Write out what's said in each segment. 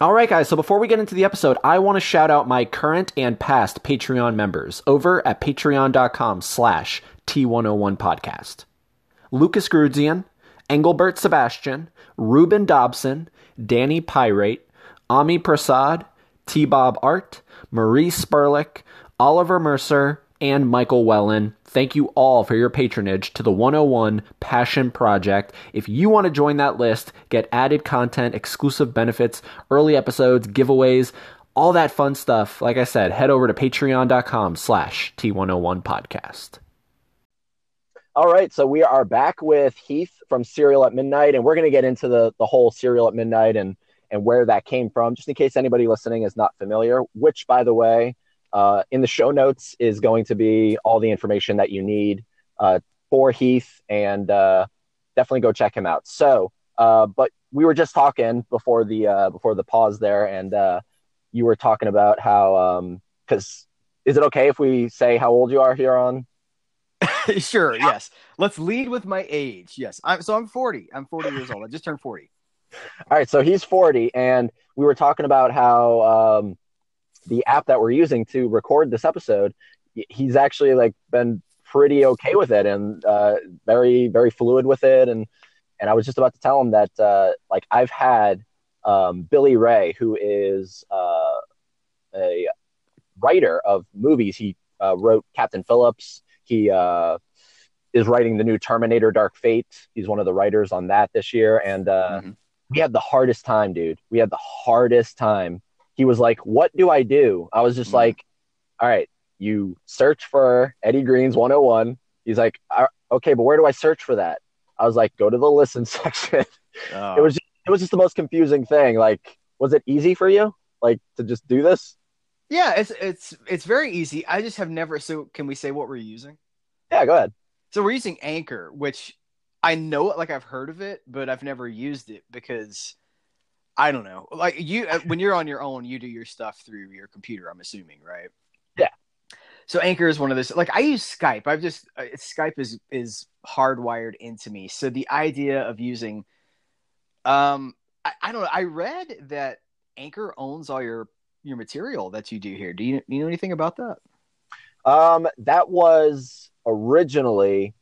All right, guys. So before we get into the episode, I want to shout out my current and past Patreon members over at patreon.com slash T101 podcast. Lucas Grudzian, Engelbert Sebastian, Ruben Dobson, Danny Pirate, Ami Prasad, T. Bob Art, Marie Sperlich, Oliver Mercer, and Michael Wellen. Thank you all for your patronage to the 101 Passion Project. If you want to join that list, get added content, exclusive benefits, early episodes, giveaways, all that fun stuff, like I said, head over to patreon.com slash T101 podcast. All right, so we are back with Heath from Cereal at Midnight, and we're going to get into the, the whole Cereal at Midnight and, and where that came from, just in case anybody listening is not familiar, which, by the way, uh, in the show notes is going to be all the information that you need uh, for Heath, and uh, definitely go check him out. So, uh, but we were just talking before the uh, before the pause there, and uh, you were talking about how because is it okay if we say how old you are here on? sure. Yes. Let's lead with my age. Yes. I'm so I'm 40. I'm 40 years old. I just turned 40. All right. So he's 40, and we were talking about how. Um, the app that we're using to record this episode, he's actually like been pretty okay with it and uh, very very fluid with it. And and I was just about to tell him that uh, like I've had um, Billy Ray, who is uh, a writer of movies. He uh, wrote Captain Phillips. He uh, is writing the new Terminator: Dark Fate. He's one of the writers on that this year, and uh, mm-hmm. we had the hardest time, dude. We had the hardest time he was like, What do I do? I was just mm-hmm. like, All right, you search for Eddie Green's 101. He's like, Okay, but where do I search for that? I was like, Go to the listen section. Oh. It was just, it was just the most confusing thing. Like, was it easy for you, like, to just do this? Yeah, it's it's it's very easy. I just have never. So, can we say what we're using? Yeah, go ahead. So we're using Anchor, which I know, like I've heard of it, but I've never used it because I don't know. Like you, uh, when you're on your own, you do your stuff through your computer. I'm assuming, right? Yeah. So Anchor is one of those. Like I use Skype. I've just uh, Skype is is hardwired into me. So the idea of using, um, I, I don't know. I read that Anchor owns all your your material that you do here. Do you, do you know anything about that? Um, that was originally,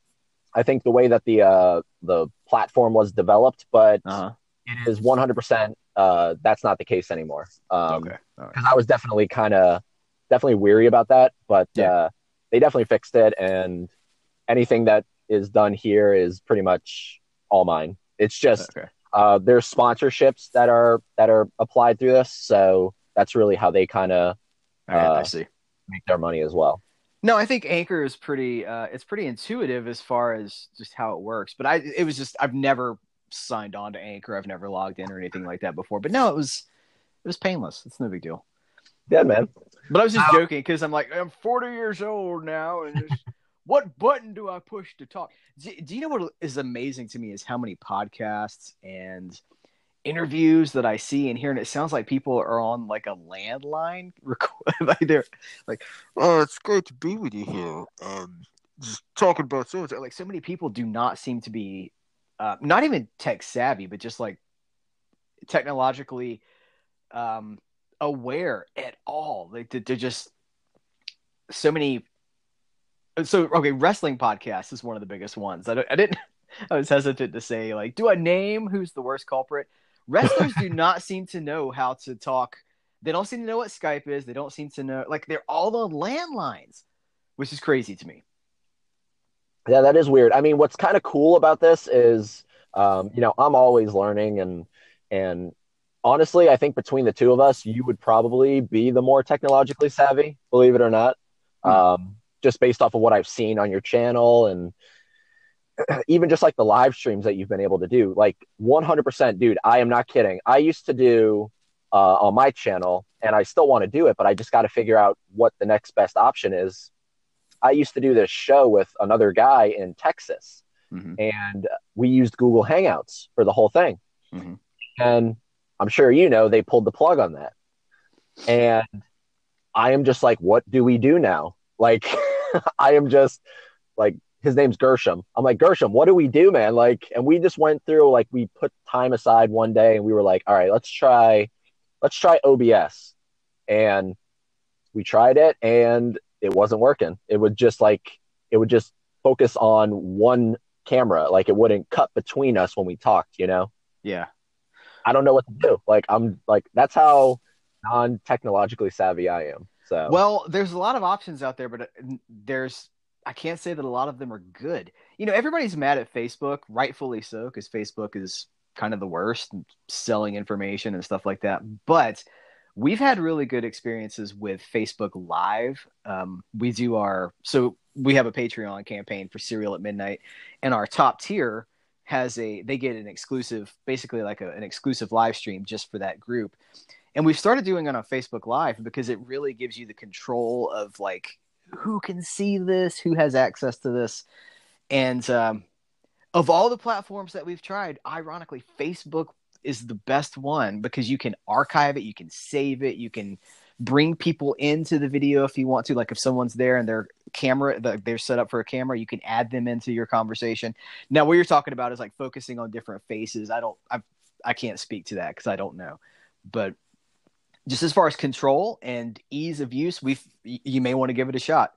I think, the way that the uh the platform was developed, but. Uh-huh it is 100% uh, that's not the case anymore. Um, okay. Because right. I was definitely kind of definitely weary about that, but yeah. uh, they definitely fixed it, and anything that is done here is pretty much all mine. It's just okay. uh, there's sponsorships that are that are applied through this, so that's really how they kind of right, I uh, see make their money as well. No, I think Anchor is pretty. Uh, it's pretty intuitive as far as just how it works. But I, it was just I've never signed on to Anchor. I've never logged in or anything like that before. But no, it was it was painless. It's no big deal. Yeah, man. But I was just joking because I'm like I'm 40 years old now, and just, what button do I push to talk? Do, do you know what is amazing to me is how many podcasts and interviews that I see and hear, and it sounds like people are on like a landline. record. like they're like, "Oh, it's great to be with you here." Um, just talking about so like so many people do not seem to be uh, not even tech savvy, but just like technologically um, aware at all. Like they're just so many. So okay, wrestling podcast is one of the biggest ones. I, I didn't. I was hesitant to say like, do I name who's the worst culprit? Wrestlers do not seem to know how to talk. They don't seem to know what Skype is. They don't seem to know like they're all on landlines, which is crazy to me. Yeah, that is weird. I mean, what's kind of cool about this is, um, you know, I'm always learning, and and honestly, I think between the two of us, you would probably be the more technologically savvy, believe it or not. Mm-hmm. Um, just based off of what I've seen on your channel and even just like the live streams that you've been able to do, like 100%, dude. I am not kidding. I used to do uh, on my channel, and I still want to do it, but I just got to figure out what the next best option is I used to do this show with another guy in Texas, mm-hmm. and we used Google Hangouts for the whole thing. Mm-hmm. And I'm sure you know they pulled the plug on that. And I am just like, what do we do now? Like, I am just like, his name's Gershom. I'm like, Gershom, what do we do, man? Like, and we just went through, like, we put time aside one day and we were like, all right, let's try, let's try OBS. And we tried it and it wasn't working. It would just like, it would just focus on one camera. Like it wouldn't cut between us when we talked, you know? Yeah. I don't know what to do. Like, I'm like, that's how non technologically savvy I am. So, Well, there's a lot of options out there, but uh, there's I can't say that a lot of them are good. You know, everybody's mad at Facebook, rightfully so, because Facebook is kind of the worst, selling information and stuff like that. But we've had really good experiences with Facebook Live. Um, we do our so we have a Patreon campaign for Cereal at Midnight, and our top tier has a they get an exclusive, basically like a, an exclusive live stream just for that group. And we've started doing it on Facebook Live because it really gives you the control of like who can see this, who has access to this, and um, of all the platforms that we've tried, ironically, Facebook is the best one because you can archive it, you can save it, you can bring people into the video if you want to. Like if someone's there and their camera, they're set up for a camera, you can add them into your conversation. Now, what you're talking about is like focusing on different faces. I don't, I, I can't speak to that because I don't know, but just as far as control and ease of use, we you may want to give it a shot.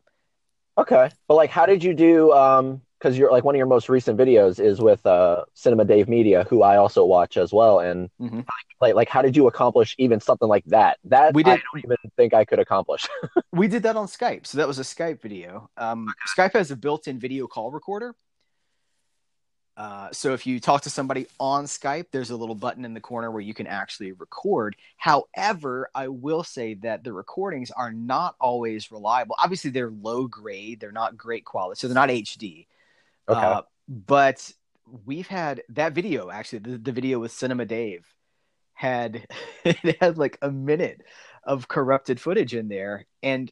Okay, but like, how did you do? Um, because you're like one of your most recent videos is with uh Cinema Dave Media, who I also watch as well, and mm-hmm. like, like, how did you accomplish even something like that? That we did. I don't even think I could accomplish. we did that on Skype, so that was a Skype video. Um, Skype has a built-in video call recorder, uh, so if you talk to somebody on Skype, there's a little button in the corner where you can actually record. However, I will say that the recordings are not always reliable. Obviously, they're low grade, they're not great quality, so they're not HD. Okay. Uh, but we've had that video actually, the, the video with Cinema Dave had it had like a minute of corrupted footage in there, and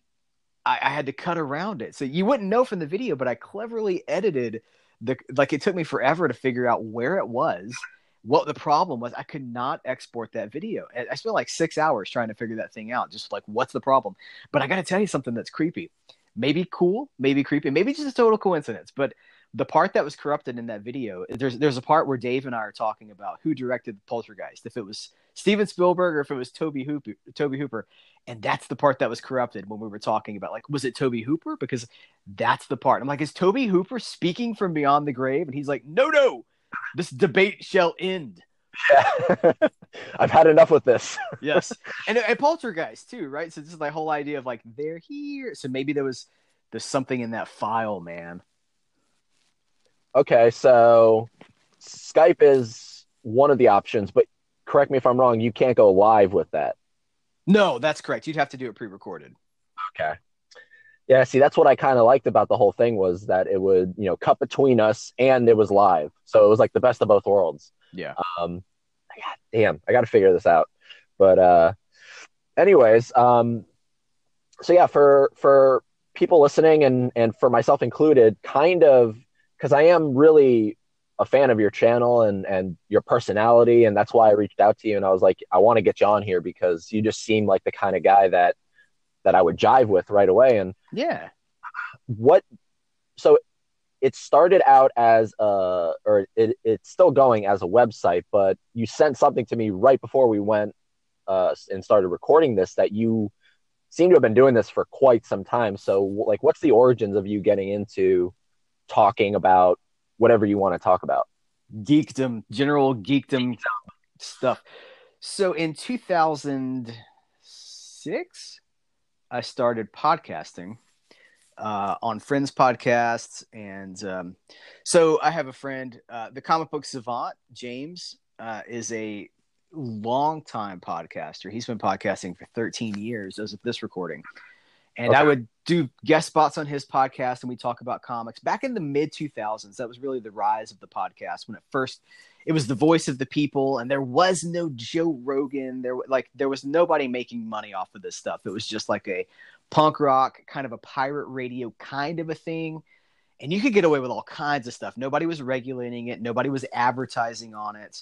I, I had to cut around it. So you wouldn't know from the video, but I cleverly edited the like it took me forever to figure out where it was what the problem was i could not export that video i spent like six hours trying to figure that thing out just like what's the problem but i gotta tell you something that's creepy maybe cool maybe creepy maybe just a total coincidence but the part that was corrupted in that video there's there's a part where dave and i are talking about who directed the poltergeist if it was steven spielberg or if it was tobe hooper tobe hooper. And that's the part that was corrupted when we were talking about like was it tobe hooper? Because that's the part. I'm like is tobe hooper speaking from beyond the grave? And he's like no no this debate shall end. Yeah i've had enough with this. Yes. And, and poltergeist too right? So this is the whole idea of like they're here. So maybe there was there's something in that file man okay so skype is one of the options but correct me if i'm wrong you can't go live with that no, that's correct. You'd have to do it pre-recorded. Okay. Yeah, see, that's what I kind of liked about the whole thing was that it would, you know, cut between us and it was live. So it was like the best of both worlds. Yeah. Um, God damn, I got to figure this out. But, uh, anyways, um, so yeah, for, for people listening and, and for myself included, kind of, cause I am really a fan of your channel and and your personality and that's why I reached out to you and I was like I want to get you on here because you just seem like the kind of guy that that I would jive with right away and yeah. what so it started out as a or it, it's still going as a website but you sent something to me right before we went uh, and started recording this that you seem to have been doing this for quite some time. So like what's the origins of you getting into talking about whatever you want to talk about. Geekdom, general geekdom, geekdom. stuff. So in 2006, I started podcasting uh, on Friends Podcasts. And um, so I have a friend, uh, the comic book savant, James, uh, is a long time podcaster. He's been podcasting for 13 years as of this recording and okay. I would do guest spots on his podcast, and we talk about comics. Back in the mid 2000s, that was really the rise of the podcast. When it first, it was the voice of the people, and there was no Joe Rogan. There, like, there was nobody making money off of this stuff. It was just like a punk rock, kind of a pirate radio kind of a thing. And you could get away with all kinds of stuff. Nobody was regulating it. Nobody was advertising on it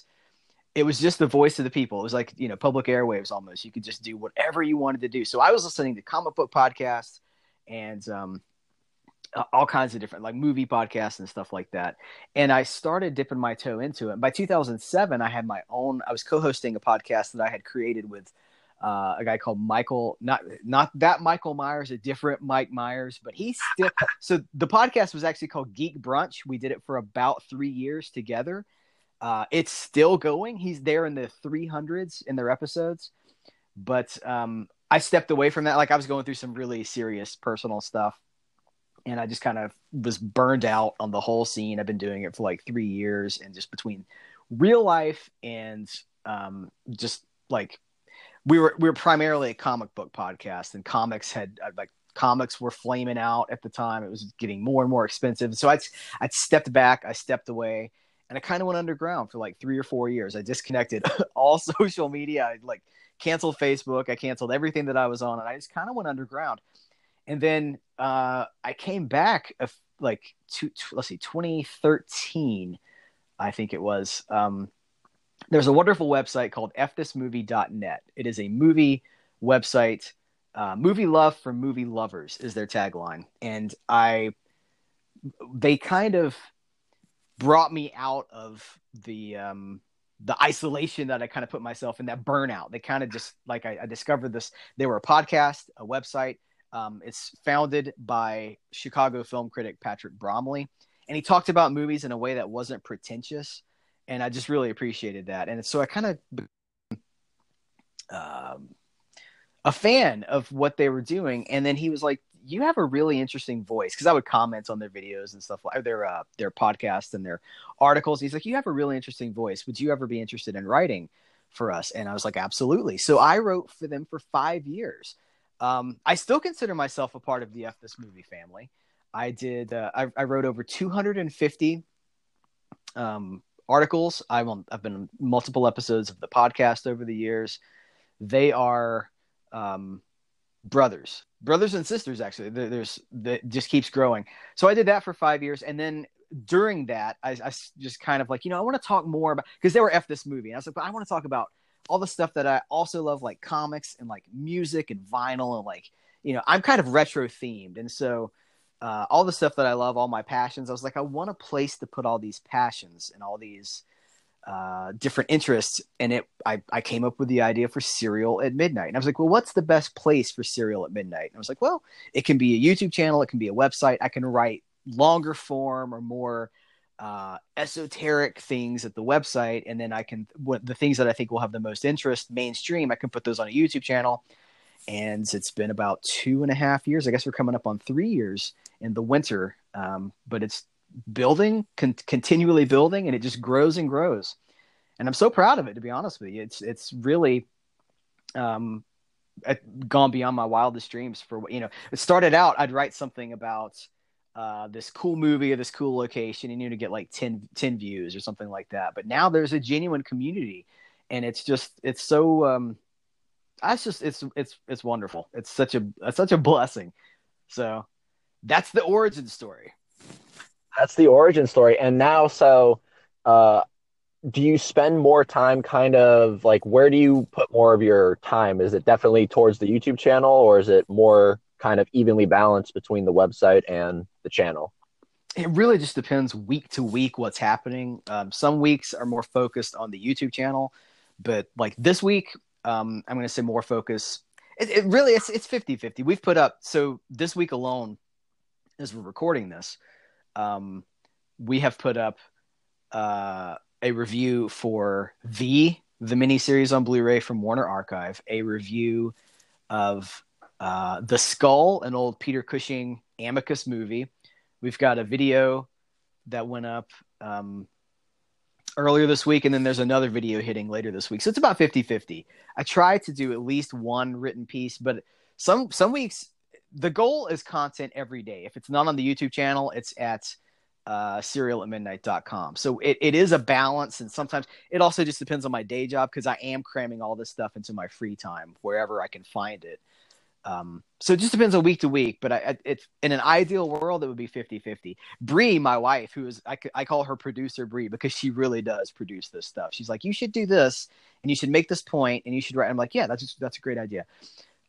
it was just the voice of the people. It was like, you know, public airwaves almost. You could just do whatever you wanted to do. So I was listening to comic book podcasts and um, all kinds of different, like movie podcasts and stuff like that. And I started dipping my toe into it. By 2007, I had my own, I was co hosting a podcast that I had created with uh, a guy called Michael, not not that Michael Myers, a different Mike Myers, but he's still. so the podcast was actually called Geek Brunch. We did it for about three years together. Uh, it's still going. He's there in the 300s in their episodes, but um, I stepped away from that. Like I was going through some really serious personal stuff, and I just kind of was burned out on the whole scene. I've been doing it for like three years, and just between real life and um, just like we were we were primarily a comic book podcast, and comics had uh, like comics were flaming out at the time. It was getting more and more expensive. So I I stepped back, I stepped away, and I kind of went underground for like three or four years. I disconnected all social media. I like canceled Facebook. I canceled everything that I was on, and I just kind of went underground. And then uh, I came back, like to, let's see, 2013, I think it was. Um, there's a wonderful website called fthismovie.net. It is a movie website. Uh, movie love for movie lovers is their tagline, and I they kind of brought me out of the um, the isolation that I kind of put myself in, that burnout. They kind of just like I, I, discovered this. They were a podcast, a website. Um, it's founded by Chicago film critic Patrick Bromley, and he talked about movies in a way that wasn't pretentious and I just really appreciated that. And so I kind of um, a fan of what they were doing. And then he was like, "You have a really interesting voice," because I would comment on their videos and stuff like their uh, their podcasts and their articles. He's like, "You have a really interesting voice. Would you ever be interested in writing for us?" And I was like, "Absolutely." So I wrote for them for five years. Um, I still consider myself a part of the F this movie family. I did. Uh, I, I, wrote over 250 um, articles. I've I've been multiple episodes of the podcast over the years. They are um, brothers, brothers and sisters. Actually, there's that just keeps growing. So I did that for five years, and then during that, I, I just kind of like you know I want to talk more about because they were f this movie. And I was like, but I want to talk about all the stuff that I also love, like comics and like music and vinyl and like you know I'm kind of retro themed, and so uh, all the stuff that I love, all my passions. I was like, I want a place to put all these passions and all these uh, different interests. And it, I, I came up with the idea for Cereal at Midnight. And I was like, well, what's the best place for Cereal at Midnight? And I was like, well, it can be a YouTube channel, it can be a website. I can write longer form or more uh, esoteric things at the website, and then I can what the things that I think will have the most interest mainstream. I can put those on a YouTube channel, and it's been about two and a half years. I guess we're coming up on three years in the winter, um, but it's building, con- continually building, and it just grows and grows. And I'm so proud of it, to be honest with you. It's it's really um, gone beyond my wildest dreams. For you know, it started out I'd write something about uh, this cool movie or this cool location, and you to get like 10, 10 views or something like that. But now there's a genuine community, and it's just it's so um, that's just it's it's it's wonderful. It's such a it's such a blessing. So that's the origin story. That's the origin story. And now, so, uh, do you spend more time kind of like where do you put more of your time? Is it definitely towards the YouTube channel or is it more kind of evenly balanced between the website and the channel? It really just depends week to week what's happening. Um, some weeks are more focused on the YouTube channel, but like this week, um, I'm going to say more focus. It, it really it's it's 50 50. We've put up so this week alone, as we're recording this, um, we have put up uh, a review for the the miniseries on Blu-ray from Warner Archive, a review of uh, the Skull, an old Peter Cushing Amicus movie. We've got a video that went up um, earlier this week, and then there's another video hitting later this week. So it's about 50 50. I try to do at least one written piece, but some some weeks the goal is content every day. If it's not on the YouTube channel, it's at uh, cereal at midnight.com. So it, it is a balance. And sometimes it also just depends on my day job because I am cramming all this stuff into my free time wherever I can find it. Um, so it just depends on week to week, but I, it's in an ideal world, it would be 50 50. Bree, my wife, who is, I, I call her producer Bree because she really does produce this stuff. She's like, you should do this and you should make this point and you should write. I'm like, yeah, that's, just, that's a great idea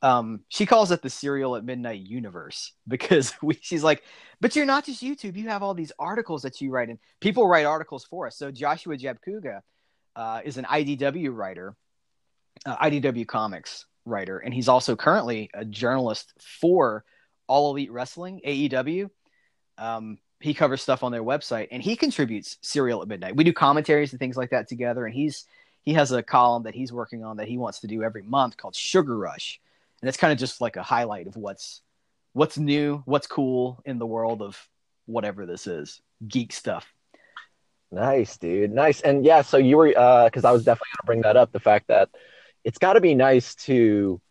um, she calls it the cereal at midnight universe because we, she's like, but you're not just YouTube. You have all these articles that you write, and people write articles for us. So Joshua Jabcuga uh, is an IDW writer, uh, IDW Comics. writer, and he's also currently a journalist for All Elite Wrestling (AEW). Um, he covers stuff on their website, and he contributes Cereal at Midnight. We do commentaries and things like that together, and he's he has a column that he's working on that he wants to do every month called Sugar Rush, and it's kind of just like a highlight of what's what's new, what's cool in the world of whatever this is, geek stuff. Nice, dude. Nice. And yeah, so you were uh cuz I was definitely going to bring that up the fact that it's got to be nice to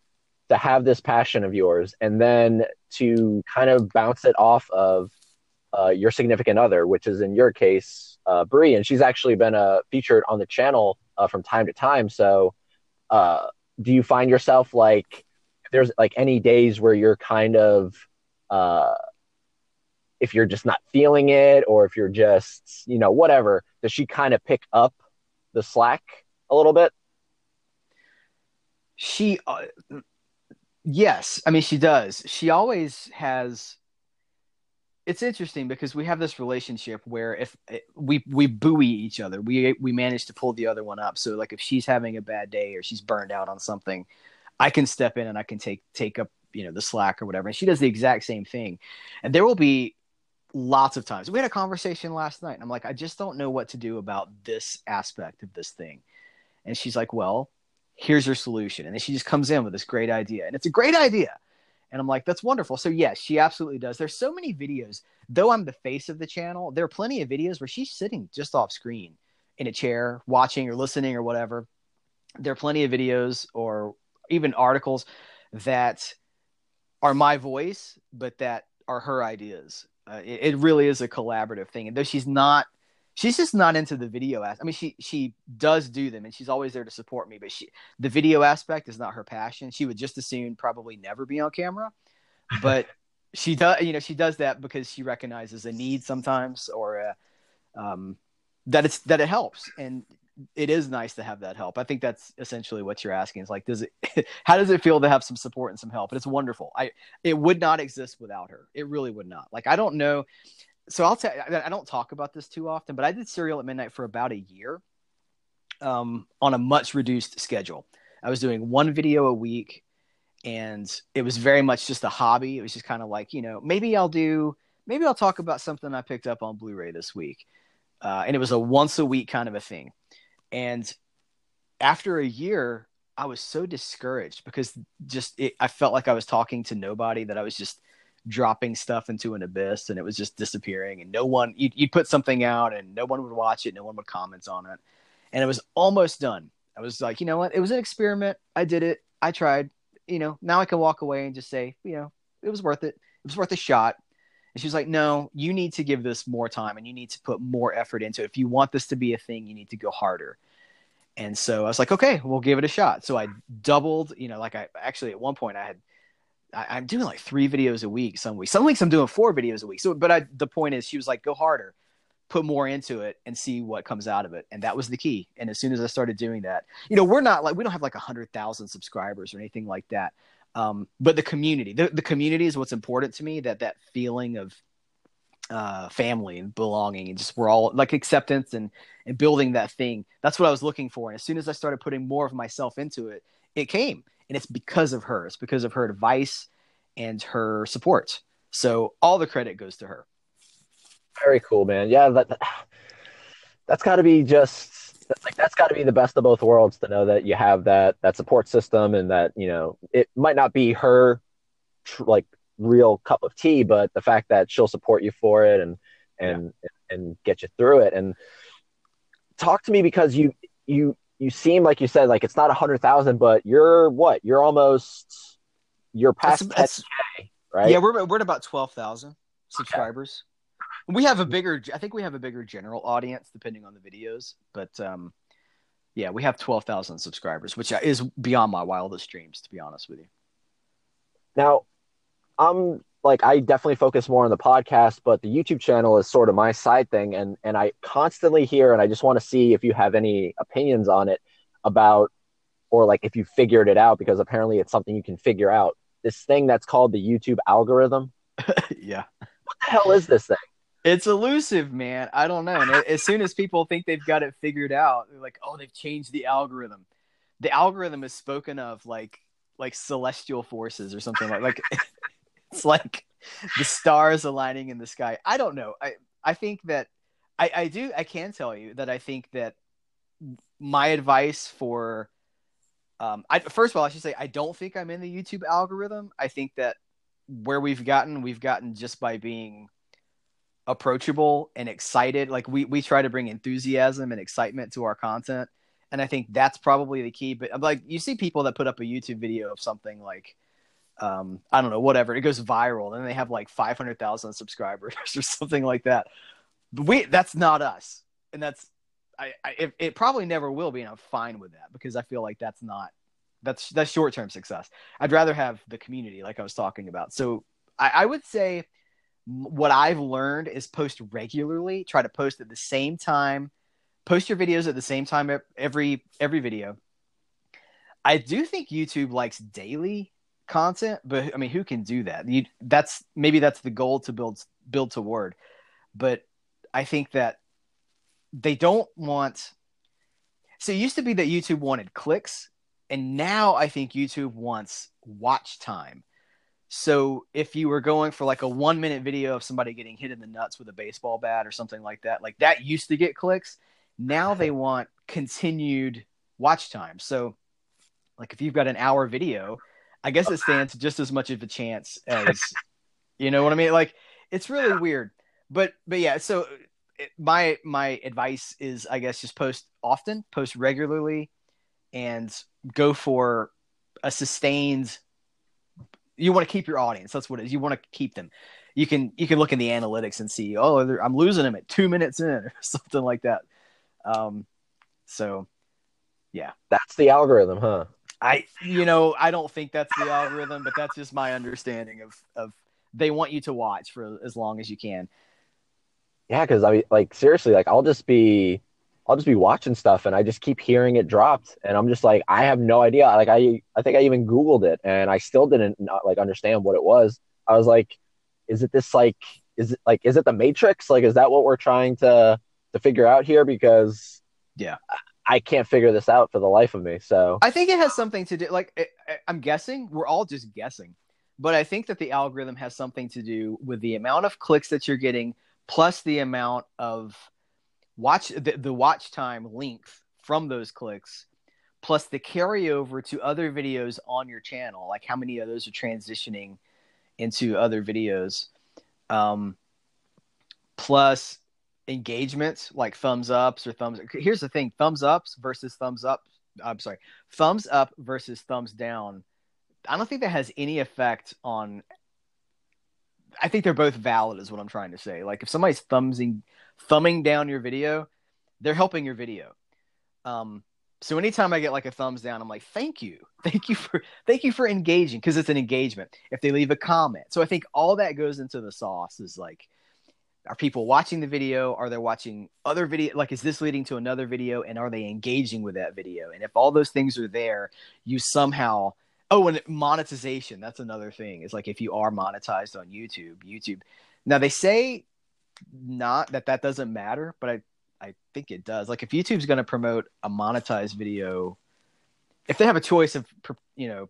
to have this passion of yours and then to kind of bounce it off of uh, your significant other, which is in your case, uh, Brie, and she's actually been uh, featured on the channel uh, from time to time. So, uh, do you find yourself like there's like any days where you're kind of uh, if you're just not feeling it, or if you're just you know whatever, does she kind of pick up the slack a little bit? She, uh, yes, I mean she does. She always has it's interesting because we have this relationship where if eh, we we buoy each other, we we manage to pull the other one up. So like if she's having a bad day or she's burned out on something, I can step in and I can take take up you know the slack or whatever. And she does the exact same thing. And there will be lots of times. We had a conversation last night, and I'm like, I just don't know what to do about this aspect of this thing. And she's like, Well, here's your solution. And then she just comes in with this great idea, and it's a great idea and I'm like, that's wonderful. So yes, she absolutely does. There's so many videos. Though I'm the face of the channel, there are plenty of videos where she's sitting just off screen in a chair, watching or listening or whatever. There are plenty of videos or even articles that are my voice, but that are her ideas. Uh, it, it really is a collaborative thing. And though she's not she's just not into the video aspect. I mean, she she does do them, and she's always there to support me. But she the video aspect is not her passion. She would just as soon probably never be on camera, but she does. You know, she does that because she recognizes a need sometimes, or a, um, that it's that it helps, and it is nice to have that help. I think that's essentially what you're asking. Is like, does it? how does it feel to have some support and some help? And it's wonderful. I it would not exist without her. It really would not. Like I don't know so I'll tell. I don't talk about this too often, but I did Cereal at Midnight for about a year, um, on a much reduced schedule. I was doing one video a week, and it was very much just a hobby. It was just kind of like you know maybe I'll do maybe I'll talk about something I picked up on Blu-ray this week, uh, and it was a once a week kind of a thing. And after a year, I was so discouraged because just it, I felt like I was talking to nobody. That I was just dropping stuff into an abyss and it was just disappearing. And no one you'd, you'd, put something out and no one would watch it no one would comment on it. And it was almost done. I was like you know what? It was an experiment. I did it. I tried. You know now i can walk away and just say you know it was worth it. It was worth a shot and she was like no you need to give this more time and you need to put more effort into it if you want this to be a thing you need to go harder and so i was like okay we'll give it a shot so i doubled you know like i actually at one point i had I, am doing like three videos a week some weeks. Some weeks I'm doing four videos a week. So, but I, the point is, she was like, go harder, put more into it, and see what comes out of it. And that was the key. And as soon as I started doing that, you know, we're not like we don't have like a hundred thousand subscribers or anything like that. Um, but the community, the, the community is what's important to me. That that feeling of uh, family and belonging, and just we're all like acceptance and and building that thing. That's what I was looking for. And as soon as I started putting more of myself into it, it came and it's because of her. It's because of her advice and her support. So all the credit goes to her. Very cool, man. Yeah, that, that that's got to be just like that's got to be the best of both worlds to know that you have that that support system and that you know it might not be her tr- like real cup of tea, but the fact that she'll support you for it and and yeah. and get you through it and talk to me because you you you seem like you said like it's not a hundred thousand, but you're what? You're almost you're past that's, that's right? Yeah, we're we're at about twelve thousand subscribers. Okay. We have a bigger. I think we have a bigger general audience depending on the videos, but um, yeah, we have twelve thousand subscribers, which is beyond my wildest dreams, to be honest with you. Now, I'm like I definitely focus more on the podcast, but the YouTube channel is sort of my side thing, and and I constantly hear, and I just want to see if you have any opinions on it about, or like if you figured it out, because apparently it's something you can figure out. This thing that's called the YouTube algorithm. yeah. What the hell is this thing? It's elusive, man. I don't know. And as soon as people think they've got it figured out, they're like, "Oh, they've changed the algorithm." The algorithm is spoken of like like celestial forces or something like like it's like the stars aligning in the sky. I don't know. I I think that I I do I can tell you that I think that my advice for um I first of all I should say I don't think I'm in the YouTube algorithm. I think that where we've gotten we've gotten just by being approachable and excited. Like we we try to bring enthusiasm and excitement to our content. And i think that's probably the key. But like you see people that put up a youtube video of something like um i don't know whatever. It goes viral and they have like 500000 subscribers or something like that. We that's not us. And that's i, I it, it probably never will be and i'm fine with that because i feel like that's not that's that's short term success. I'd rather have the community like i was talking about. So I, I would say what I've learned is post regularly. Try to post at the same time. Post your videos at the same time every every video. I do think YouTube likes daily content, but I mean, who can do that? You, that's maybe that's the goal to build build toward. But I think that they don't want. So it used to be that YouTube wanted clicks, and now I think YouTube wants watch time. So if you were going for like a one minute video of somebody getting hit in the nuts with a baseball bat or something like that, like that used to get clicks. Now they want continued watch time. So like if you've got an hour video, I guess it stands just as much of a chance as you know what I mean? Like it's really weird. But but yeah, so it, my my advice is I guess just post often, post regularly and go for a sustained you want to keep your audience. That's what it is. You want to keep them. You can you can look in the analytics and see, oh, I'm losing them at two minutes in or something like that. Um, so yeah, that's the algorithm, huh? I you know I don't think that's the algorithm, but that's just my understanding of of they want you to watch for as long as you can. Yeah, because I mean, like seriously, like I'll just be I'll just be watching stuff and I just keep hearing it dropped and I'm just like I have no idea. Like I I think I even googled it and I still didn't not, like understand what it was. I was like is it this like is it like is it the matrix? Like is that what we're trying to to figure out here because yeah. I can't figure this out for the life of me. So I think it has something to do like I'm guessing, we're all just guessing. But I think that the algorithm has something to do with the amount of clicks that you're getting plus the amount of watch the, the watch time length from those clicks plus the carryover to other videos on your channel like how many of those are transitioning into other videos um, plus engagements like thumbs ups or thumbs here's the thing thumbs ups versus thumbs up i'm sorry thumbs up versus thumbs down i don't think that has any effect on i think they're both valid is what i'm trying to say. Like if somebody's thumbsing thumbing down your video, they're helping your video. Um, so anytime I get like a thumbs down, I'm like, thank you, thank you for thank you for engaging because it's an engagement. If they leave a comment, so I think all that goes into the sauce is like, are people watching the video? Are they watching other video? Like, is this leading to another video? And are they engaging with that video? And if all those things are there, you somehow oh, and monetization. That's another thing. Is like if you are monetized on YouTube, YouTube. Now they say not that that doesn't matter, but I I think it does. Like if YouTube's going to promote a monetized video, if they have a choice of you know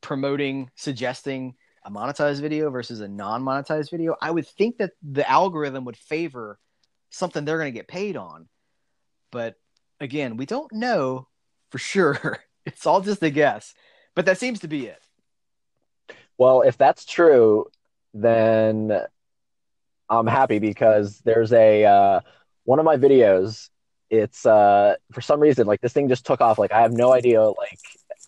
promoting suggesting a monetized video versus a non-monetized video, I would think that the algorithm would favor something they're going to get paid on. But again, we don't know for sure. It's all just a guess. But that seems to be it. Well, if that's true, then I'm happy because there's a uh, one of my videos. It's uh, for some reason like this thing just took off. Like I have no idea. Like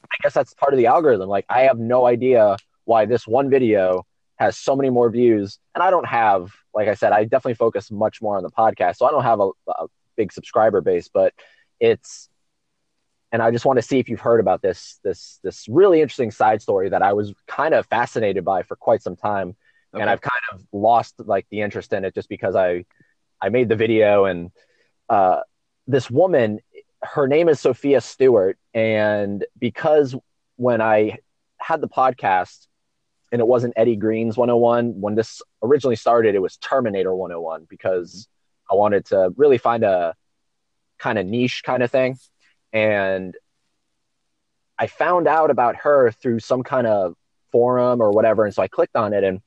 I guess that's part of the algorithm. Like I have no idea why this one video has so many more views, and I don't have. Like I said, I definitely focus much more on the podcast, so I don't have a, a big subscriber base. But it's and I just want to see if you've heard about this this this really interesting side story that I was kind of fascinated by for quite some time okay. and I've kind of lost like the interest in it just because I I made the video and uh, this woman, her name is Sophia Stewart, and because when I had the podcast and it wasn't Eddie Green's 101 when this originally started, it was Terminator 101 because I wanted to really find a kind of niche kind of thing and I found out about her through some kind of forum or whatever. And so I clicked on it, and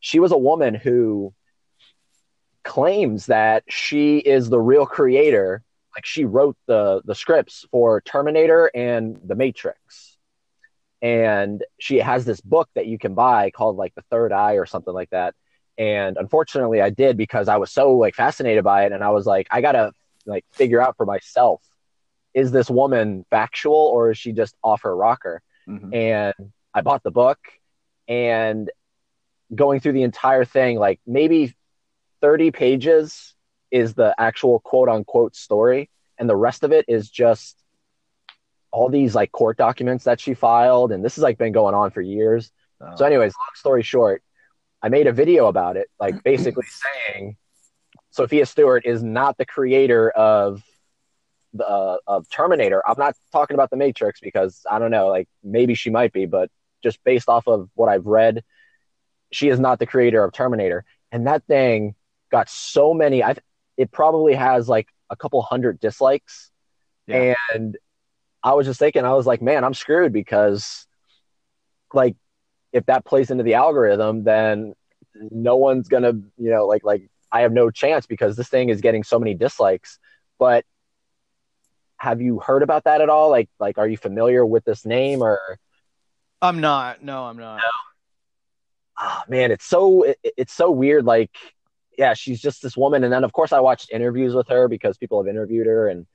she was a woman who claims that she is the real creator. Like she wrote the the scripts for Terminator and The Matrix. And she has this book that you can buy called like The Third Eye or something like that. And unfortunately I did because I was so like fascinated by it and I was like I got to like figure out for myself is this woman factual or is she just off her rocker? Mhm. And I bought the book and going through the entire thing, like maybe 30 pages is the actual quote unquote story. And the rest of it is just all these like court documents that she filed. And this has like been going on for years. Oh. So, anyways, long story short, I made a video about it, like basically saying Sophia Stewart is not the creator of the uh, of Terminator. I'm not talking about the Matrix because I don't know, like maybe she might be, but just based off of what I've read, she is not the creator of Terminator. And that thing got so many. I it probably has like a couple hundred dislikes, Yeah. and I was just thinking, I was like, man, I'm screwed because like if that plays into the algorithm, then no one's gonna, you know, like like I have no chance because this thing is getting so many dislikes. But have you heard about that at all? Like like are you familiar with this name or I'm not. No, I'm not. Oh, man, it's so it, it's so weird. Like, yeah, she's just this woman, and then of course I watched interviews with her because people have interviewed her, and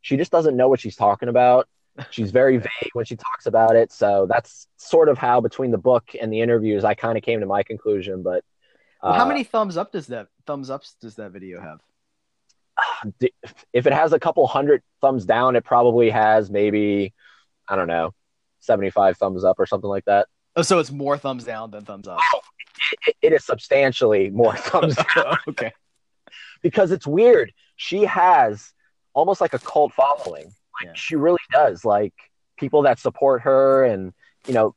she just doesn't know what she's talking about. She's very vague when she talks about it. So that's sort of how between the book and the interviews, I kind of came to my conclusion. But Well, how uh, many thumbs up does that thumbs ups does that video have? if it has a couple hundred thumbs down, it probably has maybe I don't know, seventy-five thumbs up or something like that. Oh, so it's more thumbs down than thumbs up. Oh, it, it is substantially more thumbs down. okay. because it's weird. She has almost like a cult following. Like Yeah. she really does. Like people that support her, and you know,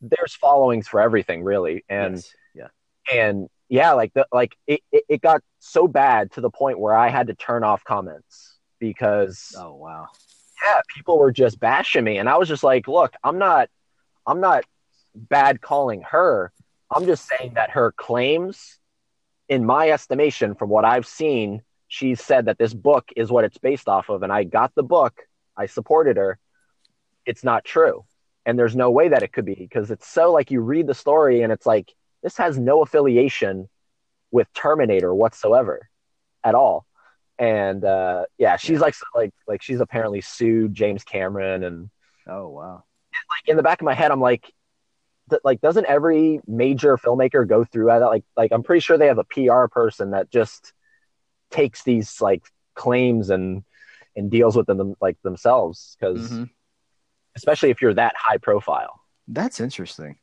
there's followings for everything, really. And Yes. yeah. and yeah, like the like it, it, it got so bad to the point where I had to turn off comments because Oh wow. yeah, people were just bashing me, and I was just like, look, I'm not, I'm not bad calling her. I'm just saying that her claims, in my estimation, from what I've seen, she said that this book is what it's based off of, and I got the book. I supported her. It's not true, and there's no way that it could be because it's so like you read the story and it's like this has no affiliation with Terminator whatsoever, at all and uh, yeah, she's like like like she's apparently sued James Cameron, and Oh wow. like in the back of my head, I'm like, like doesn't every major filmmaker go through that? Like like I'm pretty sure they have a PR person that just takes these like claims and and deals with them like themselves because Mhm. especially if you're that high profile. That's interesting.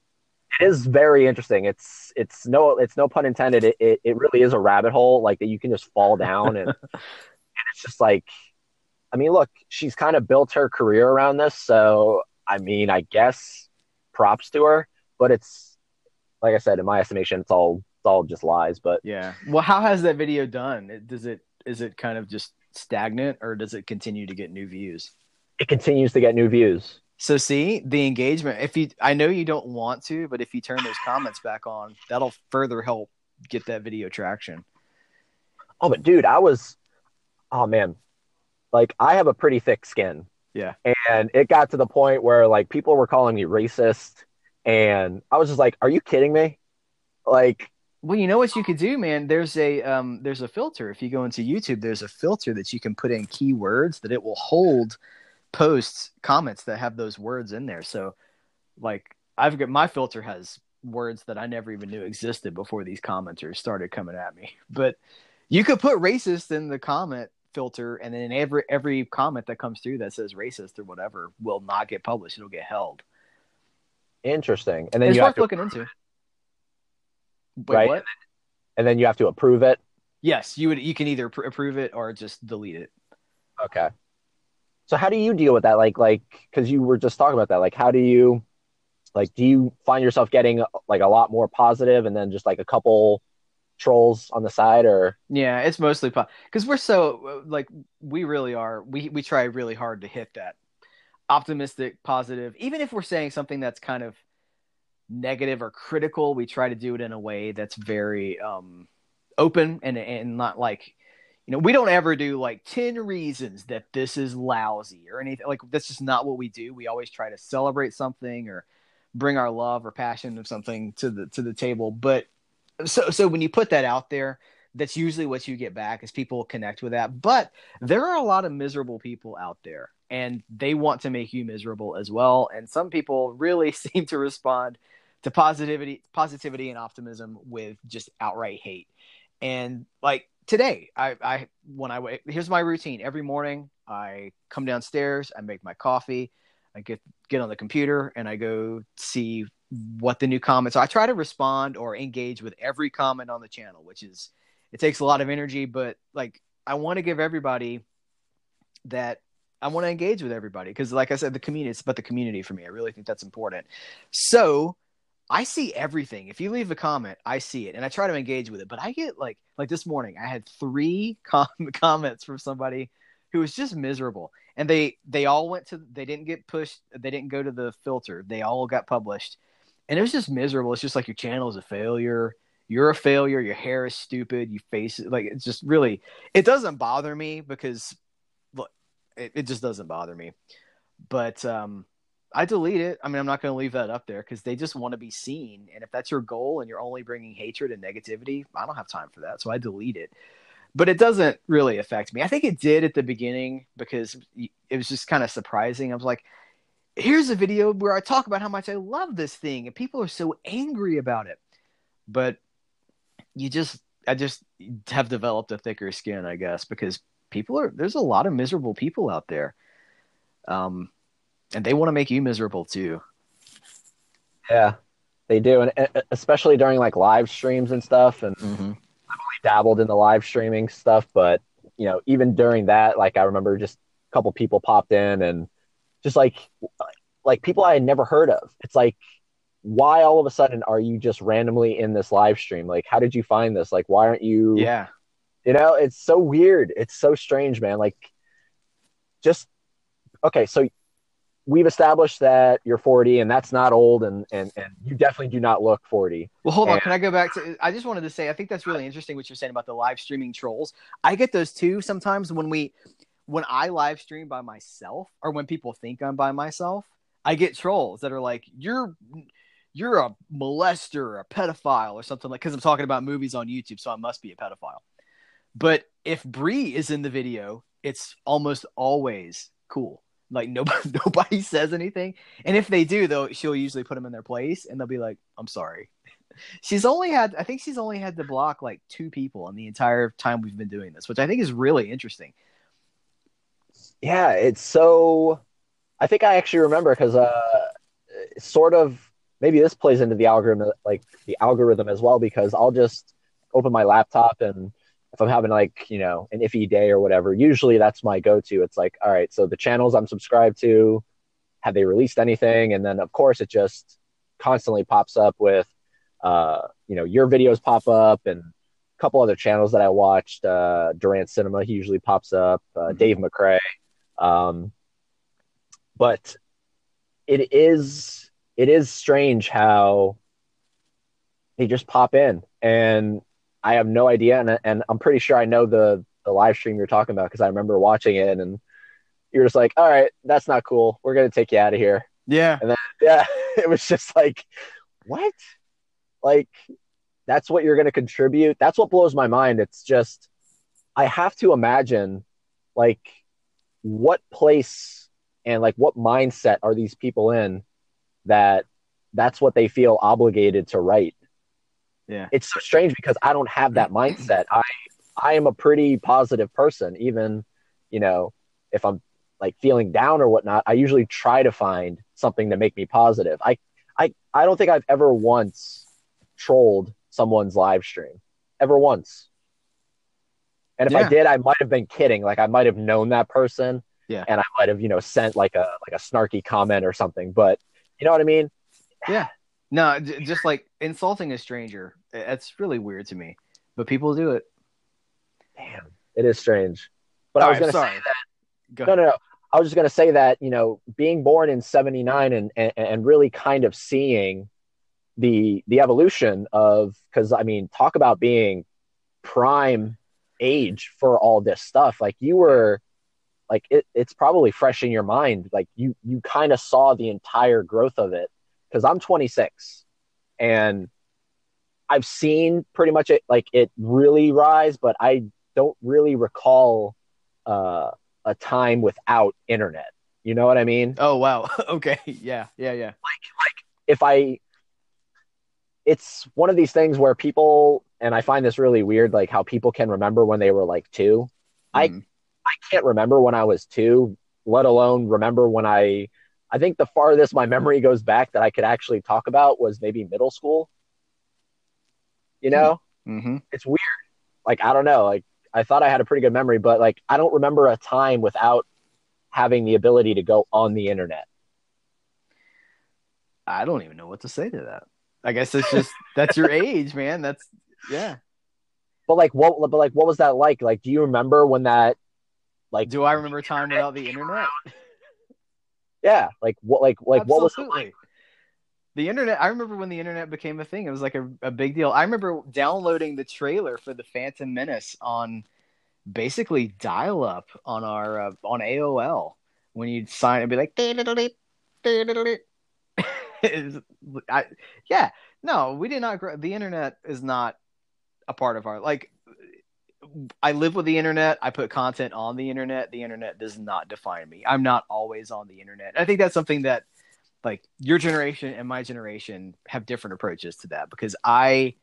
It is very interesting. It's it's no it's no pun intended. It it, it really is a rabbit hole like that you can just fall down and and it's just like I mean, look, she's kind of built her career around this, so I mean, I guess props to her, but it's like I said, in my estimation, it's all it's all just lies. But Yeah. Well, how has that video done? It- Does it is it kind of just stagnant or does it continue to get new views? it continues to get new views. So see the engagement. If you, I know you don't want to, but if you turn those comments back on, that'll further help get that video traction. Oh, but dude, I was, oh man, like I have a pretty thick skin. Yeah. And it got to the point where like people were calling me racist, and I was just like, "Are you kidding me?" Like, Well, you know what you could do, man. There's a um, there's a filter. If you go into YouTube, there's a filter that you can put in keywords that it will hold posts, comments that have those words in there. So, like, I've got my filter has words that I never even knew existed before these commenters started coming at me. But you could put racist in the comment filter, and then every every comment that comes through that says racist or whatever will not get published. It'll get held. Interesting. And then it's you worth have to, looking into. Wait, Right. what? and then you have to approve it. Yes, you would. You can either pr- approve it or just delete it. Okay. So how do you deal with that? Like, like, because you were just talking about that. Like, how do you, like, do you find yourself getting like a lot more positive, and then just like a couple trolls on the side, or Yeah, it's mostly because we're so like we really are. We we try really hard to hit that. Optimistic, positive. Even if we're saying something that's kind of negative or critical, we try to do it in a way that's very um, open and and not like you know we don't ever do like 10 reasons that this is lousy or anything. Like that's just not what we do. We always try to celebrate something or bring our love or passion of something to the to the table. But so so when you put that out there that's usually what you get back is people connect with that. But there are a lot of miserable people out there and they want to make you miserable as well. And some people really seem to respond to positivity positivity and optimism with just outright hate. And like today i i when i here's my routine. Every morning i come downstairs i make my coffee i get get on the computer and i go see what the new comments are i try to respond or engage with every comment on the channel which is it takes a lot of energy but like i want to give everybody that i want to engage with everybody because like i said the community it's about the community for me i really think that's important so I see everything. If you leave a comment, I see it and I try to engage with it. But I get like like this morning, I had three com- comments from somebody who was just miserable, and they they all went to they didn't get pushed, they didn't go to the filter, they all got published, and it was just miserable. It's just like your channel is a failure. You're a failure. Your hair is stupid. You face it like it's just really. It doesn't bother me because look, it, it just doesn't bother me. But um, I delete it. I mean, I'm not going to leave that up there because they just want to be seen. And if that's your goal and you're only bringing hatred and negativity, I don't have time for that. So I delete it. But it doesn't really affect me. I think it did at the beginning because it was just kind of surprising. I was like, here's a video where I talk about how much I love this thing and people are so angry about it. But you just, I just have developed a thicker skin, I guess, because people are, there's a lot of miserable people out there. Um, and they want to make you miserable too. Yeah, they do, and especially during like live streams and stuff. And mm-hmm. I've only dabbled in the live streaming stuff, but you know, even during that, like I remember just a couple people popped in and just like like people I had never heard of. It's like why all of a sudden are you just randomly in this live stream? Like, how did you find this? Like, why aren't you? Yeah. You know, it's so weird. It's so strange, man. Like, just okay. So we've established that you're 40 and that's not old and, and, and you definitely do not look 40 well hold and, on can i go back to i just wanted to say i think that's really interesting what you're saying about the live streaming trolls i get those too sometimes when we when i live stream by myself or when people think i'm by myself i get trolls that are like you're you're a molester or a pedophile or something like because i'm talking about movies on youtube so i must be a pedophile but if Brie is in the video it's almost always cool like nobody nobody says anything, and if they do, though, she'll usually put them in their place, and they'll be like, "I'm sorry." she's only had, I think she's only had to block like two people in the entire time we've been doing this, which I think is really interesting. Yeah, it's so. I think I actually remember because uh, sort of maybe this plays into the algorithm, like the algorithm as well, because I'll just open my laptop and if I'm having like, you know, an iffy day or whatever, usually that's my go to. It's like, all right, so the channels I'm subscribed to, have they released anything? And then, of course, it just constantly pops up with, uh, you know, your videos pop up and a couple other channels that I watched. Uh, Durant Cinema, he usually pops up, uh, mm-hmm. Dave McCrae. Um, but it is, it is strange how they just pop in and I have no idea, and and I'm pretty sure I know the the live stream you're talking about because I remember watching it, and you're just like, all right, that's not cool. We're gonna take you out of here. Yeah, and then yeah, it was just like, what? Like, that's what you're gonna contribute. That's what blows my mind. It's just, I have to imagine, like, what place and like what mindset are these people in that that's what they feel obligated to write. Yeah. It's so strange because i don't have that mindset. I i am a pretty positive person even you know if i'm like feeling down or whatnot i usually try to find something to make me positive. I i i don't think i've ever once trolled someone's live stream. Ever once. And if yeah. i did i might have been kidding. Like i might have known that person yeah. and i might have you know sent like a like a snarky comment or something but you know what i mean yeah no, just like insulting a stranger. That's really weird to me, but people do it. Damn, it is strange. But All I was right, going to say that. no, no, no. I was just going to say that, you know, being born in 79 and, and, and really kind of seeing the, the evolution of, cause I mean, talk about being prime age for all this stuff. Like you were like, it, it's probably fresh in your mind. Like you, you kind of saw the entire growth of it. Cause I'm 26 and I've seen pretty much it, like it really rise, but I don't really recall, uh, a time without internet. You know what I mean? Oh wow. okay. Yeah. Yeah. Yeah. Like like if I it's one of these things where people and I find this really weird like how people can remember when they were like 2. Mm. I Hmm. I can't remember when I was 2, let alone remember when I I think the farthest my memory goes back that I could actually talk about was maybe middle school. You know? Mm-hmm. It's weird. Like I don't know, like I thought I had a pretty good memory, but like I don't remember a time without having the ability to go on the internet. I don't even know what to say to that. I guess it's just that's your age, man. That's yeah. But like what but like what was that like? Like do you remember when that like Do I remember a time without the internet? yeah, like what like like what was it like? The internet. I remember when the internet became a thing. It was like a, a big deal. I remember downloading the trailer for the Phantom Menace on basically dial-up on our uh, on AOL when you'd sign and be like, I, yeah, no, we did not grow. The internet is not a part of our like. I live with the internet. I put content on the internet. The internet does not define me. I'm not always on the internet. I think that's something that like your generation and my generation have different approaches to that because I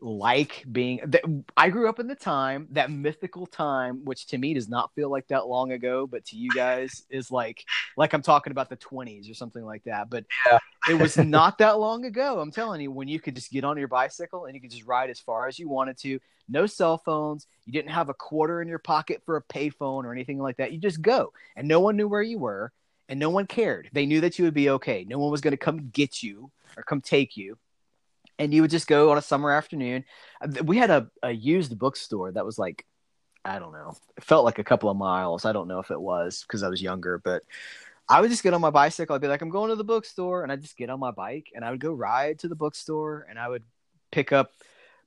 like being th- I grew up in the time that mythical time which to me does not feel like that long ago but to you guys is like like I'm talking about the 20s or something like that but Yeah. it was not that long ago I'm telling you when you could just get on your bicycle and you could just ride as far as you wanted to no cell phones you didn't have a quarter in your pocket for a payphone or anything like that you just go and no one knew where you were and no one cared. They knew that you would be okay. No one was going to come get you or come take you. And you would just go on a summer afternoon. We had a, a used bookstore that was like, I don't know, it felt like a couple of miles. I don't know if it was because I was younger, but I would just get on my bicycle. I'd be like, I'm going to the bookstore. And I'd just get on my bike and I would go ride to the bookstore and I would pick up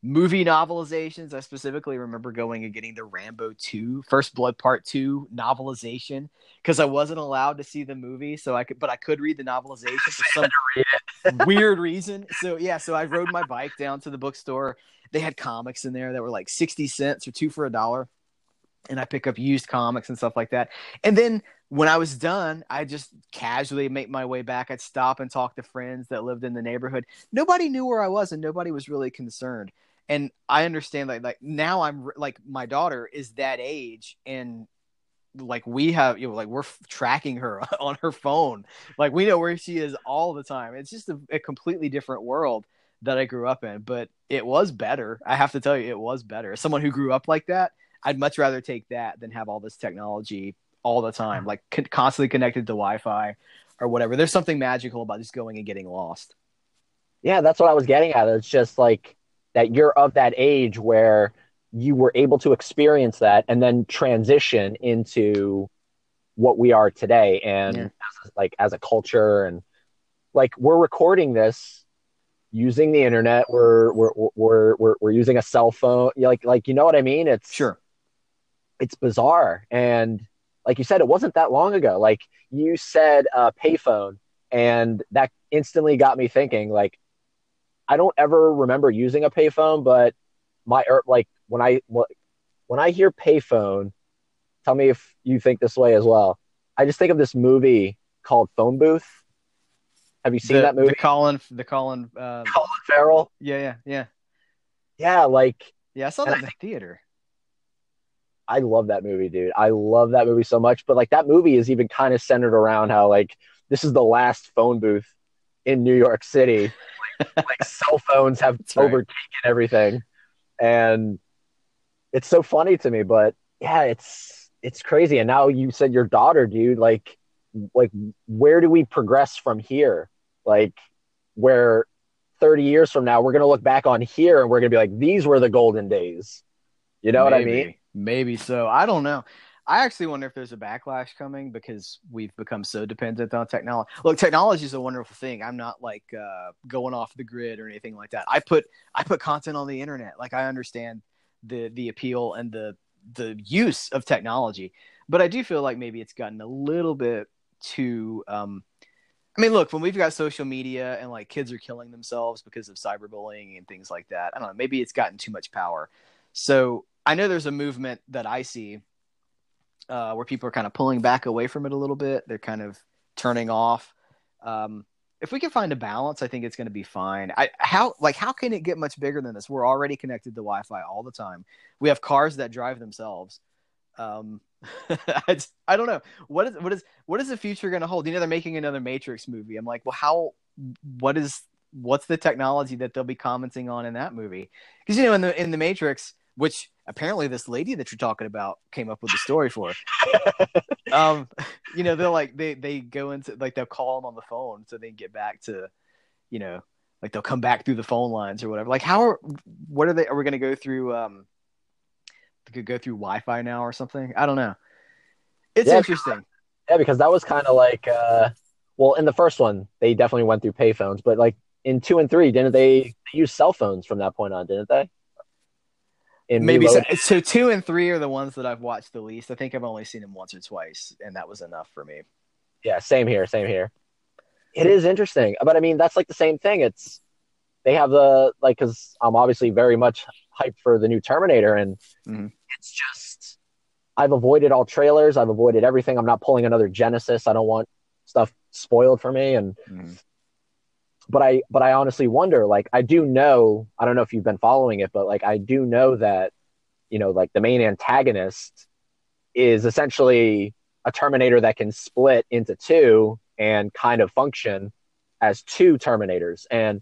movie novelizations. I specifically remember going and getting the Rambo 2, First Blood Part 2 novelization because I wasn't allowed to see the movie, so I could, but I could read the novelization for some weird reason. So yeah, so I rode my bike down to the bookstore. They had comics in there that were like sixty cents or two for a dollar, and I pick up used comics and stuff like that. And then when I was done, I just casually make my way back. I'd stop and talk to friends that lived in the neighborhood. Nobody knew where I was, and nobody was really concerned. And I understand like like now I'm like my daughter is that age and like we have you know like we're f- tracking her on her phone. Like we know where she is all the time. It's just a, a completely different world that i grew up in but it was better. I have to tell you it was better. As someone who grew up like that i'd much rather take that than have all this technology all the time mm-hmm. like con- constantly connected to wi-fi or whatever. There's something magical about just going and getting lost. Yeah, that's what I was getting at. It's just like that you're of that age where you were able to experience that and then transition into what we are today and Yeah. like as a culture and like we're recording this using the internet. We're we're we're we're, we're using a cell phone. Like like you know what i mean? It's sure. it's bizarre. And like you said it wasn't that long ago. Like you said uh, payphone and that instantly got me thinking like i don't ever remember using a payphone but my er, like when i when i hear payphone tell me if you think this way as well. I just think of this movie called phone booth. Have you seen the, that movie? The colin the colin uh, colin farrell? Yeah yeah yeah. Yeah like yeah i saw that in the theater. I love that movie, dude. I love that movie so much. But like that movie is even kind of centered around how like this is the last phone booth in New York City. Like, like cell phones have That's right. overtaken everything, and it's so funny to me. But yeah, it's it's crazy. And now you said your daughter, dude. Like like where do we progress from here? Like where 30 years from now we're gonna look back on here and we're gonna be like these were the golden days. You know what I mean? Maybe. Maybe so. I don't know. I actually wonder if there's a backlash coming because we've become so dependent on technology. Look, technology is a wonderful thing. I'm not like uh, going off the grid or anything like that. I put I put content on the internet. Like I understand the the appeal and the the use of technology, but I do feel like maybe it's gotten a little bit too. Um, I mean, look, when we've got social media and like kids are killing themselves because of cyberbullying and things like that, I don't know. Maybe it's gotten too much power. So I know there's a movement that I see uh, where people are kind of pulling back away from it a little bit. They're kind of turning off. Um, if we can find a balance, I think it's going to be fine. I how like how can it get much bigger than this? We're already connected to Wi-Fi all the time. We have cars that drive themselves. Um, I, I don't know what is what is what is the future going to hold. You know, they're making another Matrix movie. I'm like, well, how? What is what's the technology that they'll be commenting on in that movie? Because you know, in the in the Matrix, which apparently this lady that you're talking about came up with the story for. um, you know, they'll like they they go into like they'll call them on the phone so they can get back to, you know, like they'll come back through the phone lines or whatever. Like how are what are they? Are we going to go through? Um, could go through Wi-Fi now or something. I don't know. It's Yeah, interesting. Yeah, because that was kind of like, uh, well, in the first one, they definitely went through payphones, but like in two and three, didn't they, they use cell phones from that point on? Didn't they? In Maybe so, so. Two and three are the ones that I've watched the least. I think I've only seen them once or twice, and that was enough for me. Yeah, same here, same here. It is interesting, but I mean, that's like the same thing. It's they have the like because I'm obviously very much hyped for the new Terminator, and Mhm. it's just I've avoided all trailers. I've avoided everything. I'm not pulling another Genisys. I don't want stuff spoiled for me, and but I but I honestly wonder. Like I do know. I don't know if you've been following it, but like I do know that you know like the main antagonist is essentially a Terminator that can split into two and kind of function as two Terminators. And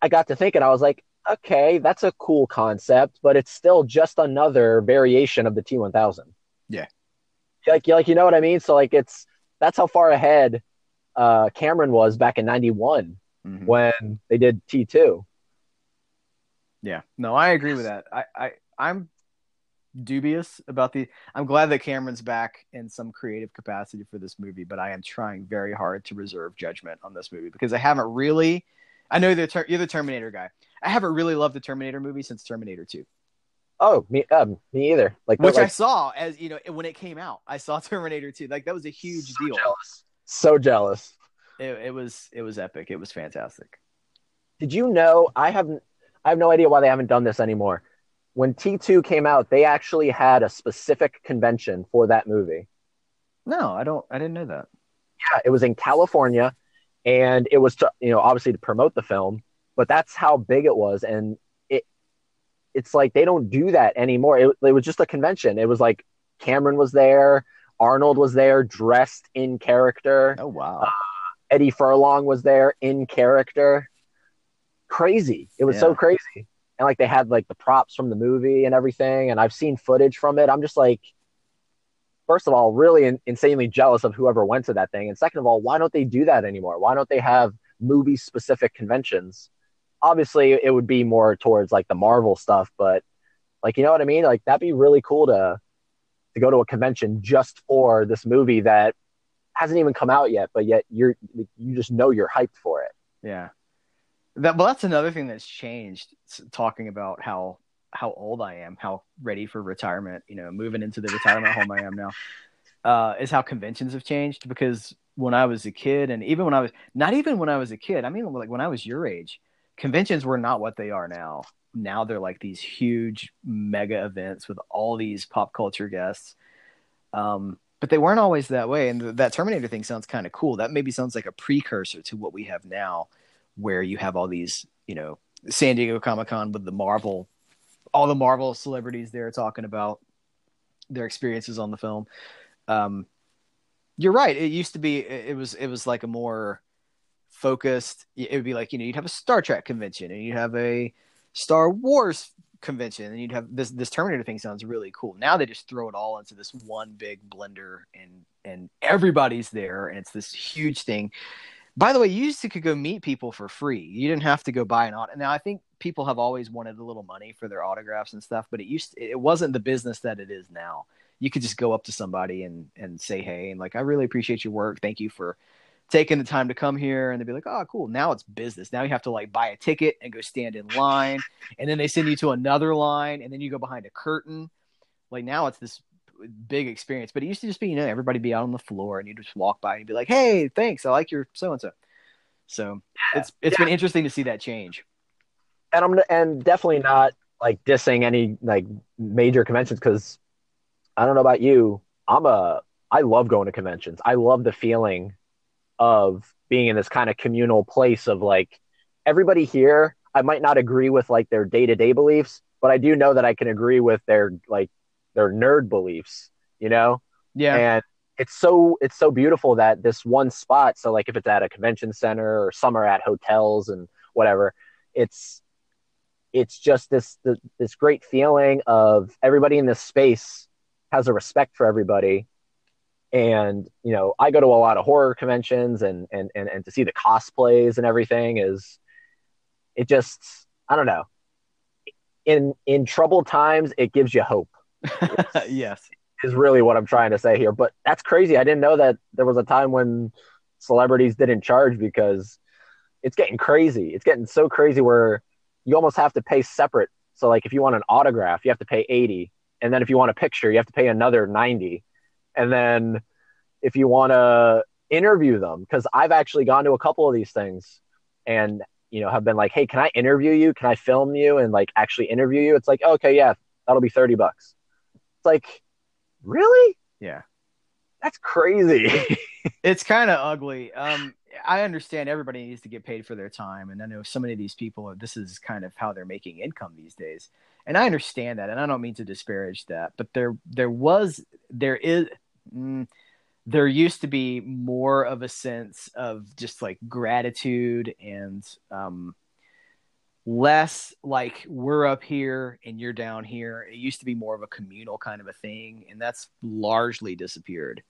I got to thinking, I was like, okay, that's a cool concept, but it's still just another variation of the T1000. Yeah. Like, like you know what I mean? So like it's that's how far ahead uh, Cameron was back in '91 Mhm. when they did T2. Yeah, no, I agree with that. I, I, I'm dubious about the. I'm glad that Cameron's back in some creative capacity for this movie, but I am trying very hard to reserve judgment on this movie because I haven't really. I know the ter- you're the Terminator guy. I haven't really loved the Terminator movie since Terminator Two. Oh, me, um, me either. Like, which I saw as you know when it came out. I saw Terminator Two. Like that was a huge so deal. jealous. So jealous. It, it was it was epic. It was fantastic. Did you know? I haven't. I have no idea why they haven't done this anymore. When T2 came out, they actually had a specific convention for that movie. No, I don't. I didn't know that. Yeah, it was in California, and it was to, you know obviously to promote the film, but that's how big it was, and it it's like they don't do that anymore. It, it was just a convention. It was like Cameron was there, Arnold was there, dressed in character. Oh wow. Uh, Eddie Furlong was there in character. Crazy. It was so crazy. And like they had like the props from the movie and everything. And I've seen footage from it. I'm just like, first of all, really in- insanely jealous of whoever went to that thing. And second of all, why don't they do that anymore? Why don't they have movie specific conventions? Obviously, it would be more towards like the Marvel stuff, but like, you know what I mean? Like that'd be really cool to to go to a convention just for this movie that hasn't even come out yet, but yet you're you just know you're hyped for it. Yeah. That well, that's another thing that's changed. Talking about how how old I am, how ready for retirement, you know, moving into the retirement home I am now, uh, is how conventions have changed. Because when I was a kid, and even when I was not even when I was a kid, I mean, like when I was your age, conventions were not what they are now. Now they're like these huge mega events with all these pop culture guests. Um, but they weren't always that way. And th- that Terminator thing sounds kind of cool. That maybe sounds like a precursor to what we have now, where you have all these, you know, San Diego Comic Con with the Marvel, all the Marvel celebrities there talking about their experiences on the film. Um, you're right. It used to be. It was. It was like a more focused. It would be like you know you'd have a Star Trek convention and you'd have a Star Wars convention and you'd have this this Terminator thing sounds really cool. Now they just throw it all into this one big blender and and everybody's there and it's this huge thing. By the way, you used to could go meet people for free. You didn't have to go buy an auto. Now I think people have always wanted a little money for their autographs and stuff, but it used it wasn't the business that it is now. you could just go up to somebody and and say hey and like I really appreciate your work. Thank you for taking the time to come here and they'd be like oh cool now it's business. Now you have to like buy a ticket and go stand in line. And then they send you to another line and then you go behind a curtain. Like now it's this big experience. But it used to just be you know everybody be out on the floor and you just walk by and be like hey thanks. I like your so and so so it's it's Yeah. been interesting to see that change. And I'm and definitely not like dissing any like major conventions because I don't know about you. I'm a I love going to conventions. I love the feeling of being in this kind of communal place of like everybody here. I might not agree with like their day to day beliefs, but I do know that I can agree with their like their nerd beliefs. You know, yeah and it's so it's so beautiful that this one spot so like if it's at a convention center or some are at hotels and whatever it's it's just this this, this great feeling of everybody in this space has a respect for everybody and you know i go to a lot of horror conventions and and and, and to see the cosplays and everything is it just i don't know in in troubled times it gives you hope yes is really what I'm trying to say here. But that's crazy. I didn't know that there was a time when celebrities didn't charge because it's getting crazy. It's getting so crazy where you almost have to pay separate. So like if you want an autograph, you have to pay 80. And then if you want a picture, you have to pay another 90. And then if you want to interview them, because I've actually gone to a couple of these things and you know have been like, hey, can I interview you? Can I film you and like actually interview you? It's like, okay, yeah, that'll be 30 bucks. It's like, really? yeah That's crazy. it's kind of ugly. Um, I understand everybody needs to get paid for their time, and I know so many of these people. This is kind of how they're making income these days, and I understand that, and I don't mean to disparage that, but there, there was, there is, mm, there used to be more of a sense of just like gratitude and um, less like we're up here and you're down here. It used to be more of a communal kind of a thing, and that's largely disappeared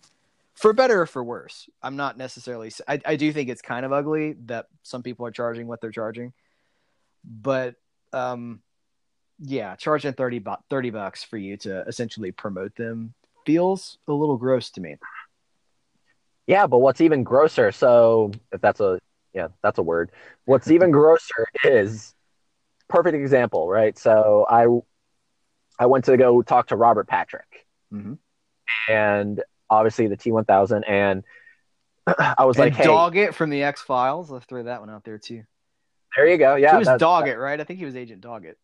for better or for worse. I'm not necessarily. I, I do think it's kind of ugly that some people are charging what they're charging, but um, yeah, charging 30, bu- 30 bucks for you to essentially promote them feels a little gross to me. yeah, but what's even grosser? So if that's a yeah, that's a word. What's even grosser is perfect example, right? So I I went to go talk to Robert Patrick, Mhm. and obviously the T1000, and I was like, and hey, Doggett from the X Files. Let's throw that one out there too. there you go. Yeah, he was Doggett, right? I think he was Agent Doggett.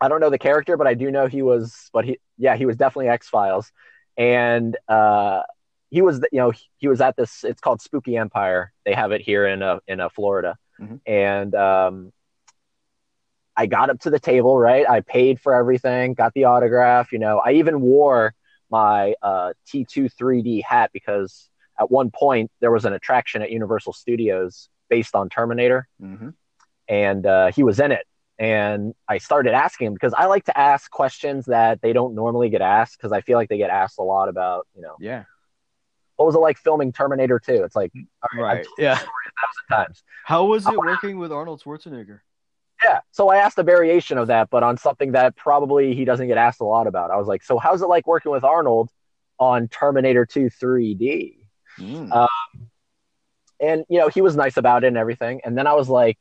I don't know the character, but I do know he was. But he, yeah, he was definitely X Files, and uh, he was. You know, he was at this. It's called Spooky Empire. They have it here in uh, in uh, Florida, Mhm. and um, I got up to the table. Right, I paid for everything, got the autograph. You know, I even wore my uh, T2 3D hat because at one point there was an attraction at Universal Studios based on Terminator Mm-hmm. and uh, he was in it. And I started asking him because I like to ask questions that they don't normally get asked because I feel like they get asked a lot about, you know, Yeah. what was it like filming Terminator 2? It's like, all right, Right. Yeah. I've told you a thousand times. How was it working with Arnold Schwarzenegger? Yeah. So I asked a variation of that, but on something that probably he doesn't get asked a lot about. I was like, so how's it like working with Arnold on Terminator 2 3D? Mm. Uh, and you know he was nice about it and everything and then i was like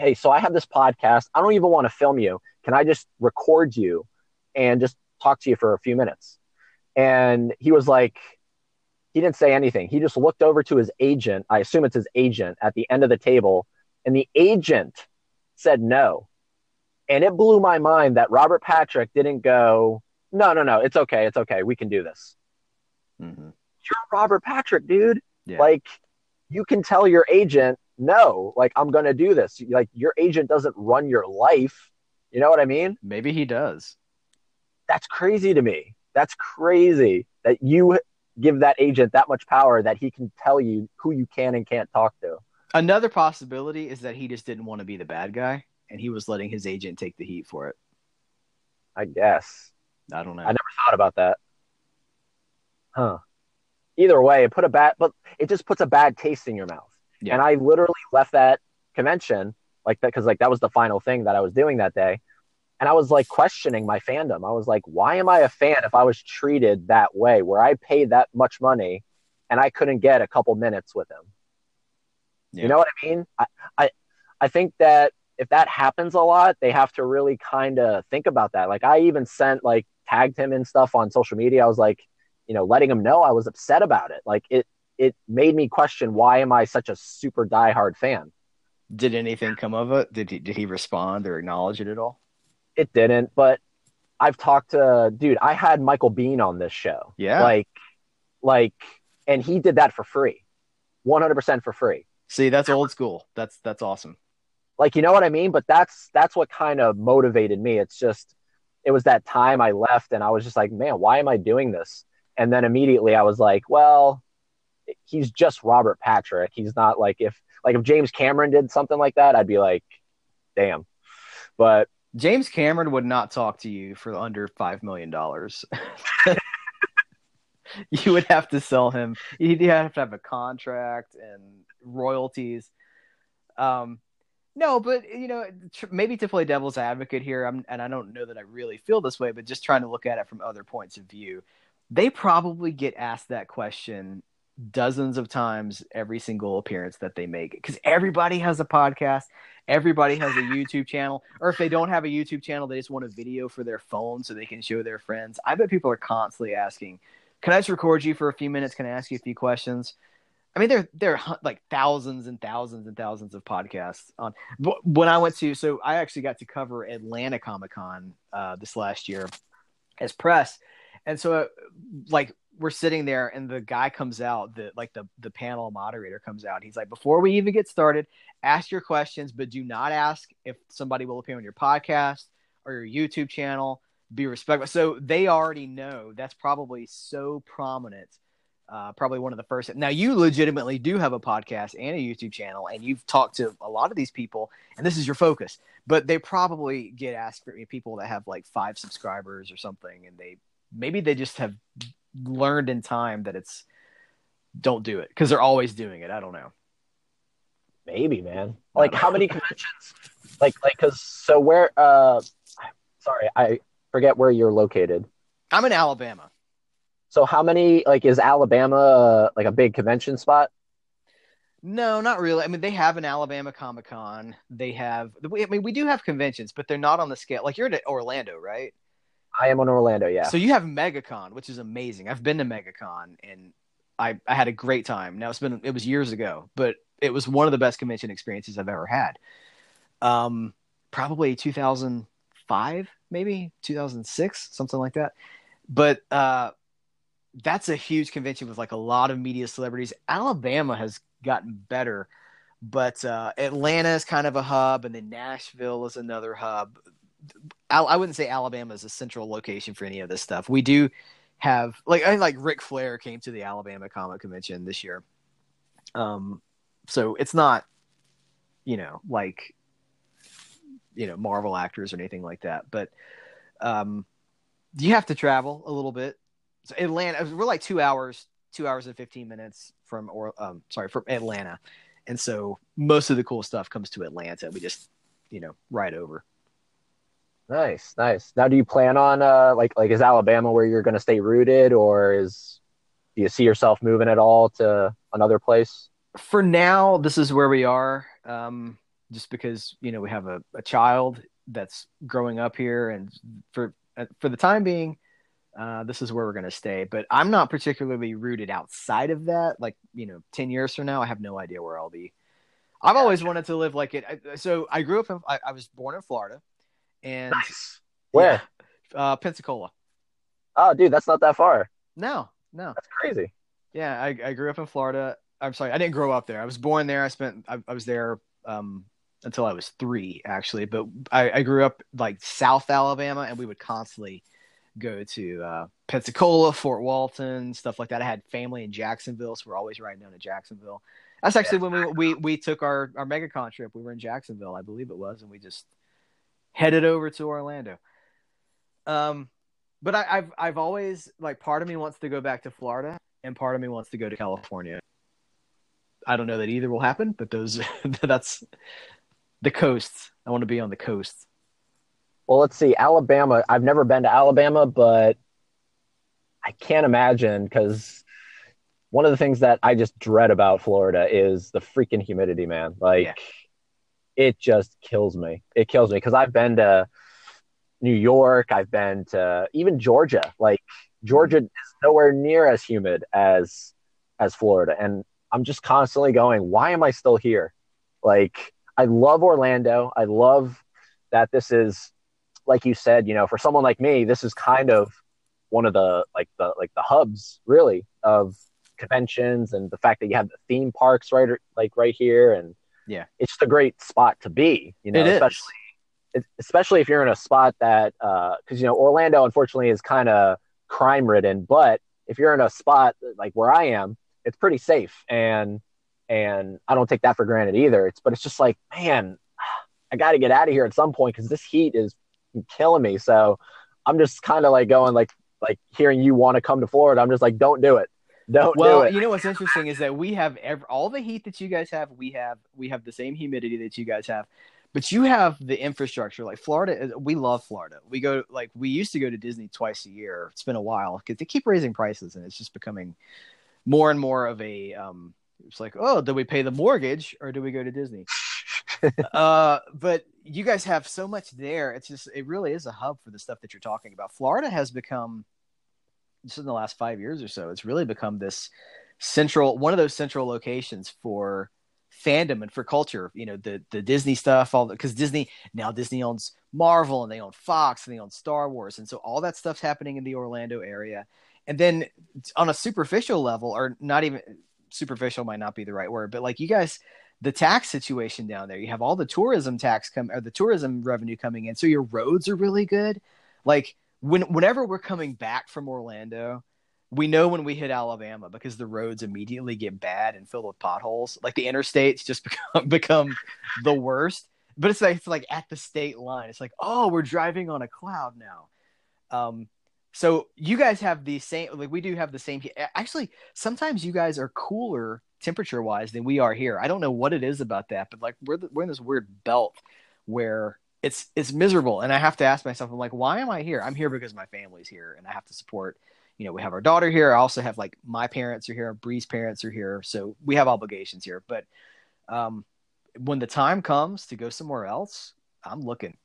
hey so i have this podcast. I don't even want to film you. Can i just record you and just talk to you for a few minutes? And he was like he didn't say anything. He just looked over to his agent. I assume it's his agent at the end of the table. And the agent said no. And it blew my mind that robert patrick didn't go no no no it's okay it's okay we can do this. Mm-hmm. you're robert patrick dude. Yeah. like you can tell your agent no like i'm gonna do this. Like your agent doesn't run your life. You know what i mean? Maybe he does. that's crazy to me. That's crazy that you give that agent that much power that he can tell you who you can and can't talk to. Another possibility is that he just didn't want to be the bad guy and he was letting his agent take the heat for it. i guess. I don't know. i never thought about that. Huh. Either way it put a bad but it just puts a bad taste in your mouth Yeah. and i literally left that convention like that because like that was the final thing that i was doing that day and I was like questioning my fandom. I was like, why am I a fan if I was treated that way, where I paid that much money and I couldn't get a couple minutes with him? Yeah. You know what I mean? I, I, I think that if that happens a lot, they have to really kind of think about that. Like I even sent like tagged him and stuff on social media. I was like, you know, letting him know I was upset about it. Like it, it made me question why am I such a super diehard fan? Did anything come of it? Did he did he respond or acknowledge it at all? It didn't, but I've talked to dude, I had Michael Biehn on this show. Yeah. Like like and he did that for free. 100% for free. See, that's old school. That's that's awesome. Like you know what I mean? But that's that's what kind of motivated me. It's just it was that time I left and I was just like, man, why am I doing this? And then immediately I was like, well, he's just Robert Patrick. He's not like if like if James Cameron did something like that, I'd be like, damn. But James Cameron would not talk to you for under five million dollars. you would have to sell him. You'd have to have a contract and royalties. Um, no, but you know, tr- maybe to play devil's advocate here, I'm, and I don't know that I really feel this way, but just trying to look at it from other points of view, they probably get asked that question dozens of times every single appearance that they make because everybody has a podcast everybody has a youtube channel or if they don't have a youtube channel they just want a video for their phone so they can show their friends. I bet people are constantly asking can i just record you for a few minutes? Can i ask you a few questions? I mean there there are like thousands and thousands and thousands of podcasts on when i went to so i actually got to cover atlanta comic-con uh, this last year as press. And so uh, like we're sitting there and the guy comes out the like the the panel moderator comes out. He's like before we even get started ask your questions but do not ask if somebody will appear on your podcast or your youtube channel. Be respectful. So they already know that's probably so prominent uh, probably one of the first. Now you legitimately do have a podcast and a youtube channel and you've talked to a lot of these people and this is your focus but they probably get asked for people that have like five subscribers or something and they maybe they just have learned in time that it's don't do it because they're always doing it. I don't know. maybe, man. Like how many conventions? Like like cuz so where uh sorry, I forget where you're located. I'm in Alabama. So how many like is Alabama uh, like a big convention spot? No, not really. I mean, they have an Alabama Comic Con. They have. I mean, we do have conventions, but they're not on the scale. Like you're in Orlando, right? I am in Orlando, yeah. So you have MegaCon, which is amazing. I've been to MegaCon and I, I had a great time. Now it's been it was years ago, but it was one of the best convention experiences I've ever had. Um, probably 2005, maybe 2006, something like that. But uh, that's a huge convention with like a lot of media celebrities. Alabama has gotten better, but uh, Atlanta is kind of a hub, and then Nashville is another hub. I wouldn't say Alabama is a central location for any of this stuff. We do have like I think like Ric Flair came to the Alabama Comic Convention this year. Um, so it's not, you know, like you know Marvel actors or anything like that, but um, you have to travel a little bit. So Atlanta, we're like two hours, two hours and fifteen minutes from or um, sorry from Atlanta, and so most of the cool stuff comes to Atlanta. We just you know ride over. Nice, nice. Now, do you plan on uh like like is Alabama where you're going to stay rooted, or is do you see yourself moving at all to another place? for now, this is where we are. Um, just because you know we have a, a child that's growing up here, and for uh, for the time being, uh, this is where we're going to stay. But I'm not particularly rooted outside of that. Like you know, ten years from now, I have no idea where I'll be. I've always wanted to live like it. I- So I grew up in. I, I was born in Florida, and Nice. Where? uh, Pensacola. Oh, dude, that's not that far. No, no. That's crazy. Yeah, I, I grew up in Florida. I'm sorry, I didn't grow up there. I was born there. I spent I, I was there um, until I was three, actually. But I, I grew up like South Alabama, and we would constantly go to uh, Pensacola, Fort Walton, stuff like that. I had family in Jacksonville, so we're always riding down to Jacksonville. That's actually when we, we we took our our MegaCon trip. We were in Jacksonville, I believe it was, and we just headed over to Orlando. Um, but I, I've I've always like part of me wants to go back to Florida, and part of me wants to go to California. I don't know that either will happen, but those that's the coast. I want to be on the coast. Well, let's see. Alabama. I've never been to Alabama, but I can't imagine because one of the things that I just dread about Florida is the freaking humidity, man. Like, Yeah. It just kills me. It kills me because I've been to New York. I've been to even Georgia. Like, Georgia is nowhere near as humid as as Florida, and I'm just constantly going, why am I still here? Like, I love Orlando. I love that this is, like you said, you know, for someone like me, this is kind of one of the like the like the hubs really of conventions and the fact that you have the theme parks right like right here and Yeah. it's just a great spot to be you know especially especially if you're in a spot that uh, because you know Orlando unfortunately is kind of crime ridden but if you're in a spot like where I am it's pretty safe and and I don't take that for granted either. It's but it's just like man I got to get out of here at some point because this heat is killing me. So I'm just kind of like going like like hearing you want to come to Florida I'm just like don't do it don't Well, do you know what's interesting is that we have ev all the heat that you guys have. We have we have the same humidity that you guys have, but you have the infrastructure. Like Florida, we love Florida. We go like we used to go to Disney twice a year. It's been a while because they keep raising prices, and it's just becoming more and more of a. Um, it's like, oh, do we pay the mortgage or do we go to Disney? uh, but you guys have so much there. It's just it really is a hub for the stuff that you're talking about. Florida has become just in the last five years or so, it's really become this central one of those central locations for fandom and for culture. You know, the the Disney stuff, all because Disney now Disney owns Marvel and they own Fox and they own Star Wars, and so all that stuff's happening in the Orlando area. And then on a superficial level, or not even superficial might not be the right word, but like you guys, the tax situation down there, you have all the tourism tax come or the tourism revenue coming in, so your roads are really good. Like when whenever we're coming back from Orlando, we know when we hit Alabama because the roads immediately get bad and filled with potholes. Like the interstates just become become the worst. But it's like it's like at the state line. It's like, oh, we're driving on a cloud now. Um, so you guys have the same like we do have the same actually sometimes you guys are cooler temperature wise than we are here. I don't know what it is about that, but like we're the, we're in this weird belt where it's it's miserable and I have to ask myself I'm like why am I here? I'm here because my family's here and I have to support you know, we have our daughter here. I also have like my parents are here, Bree's parents are here, so we have obligations here. But um, when the time comes to go somewhere else, I'm looking.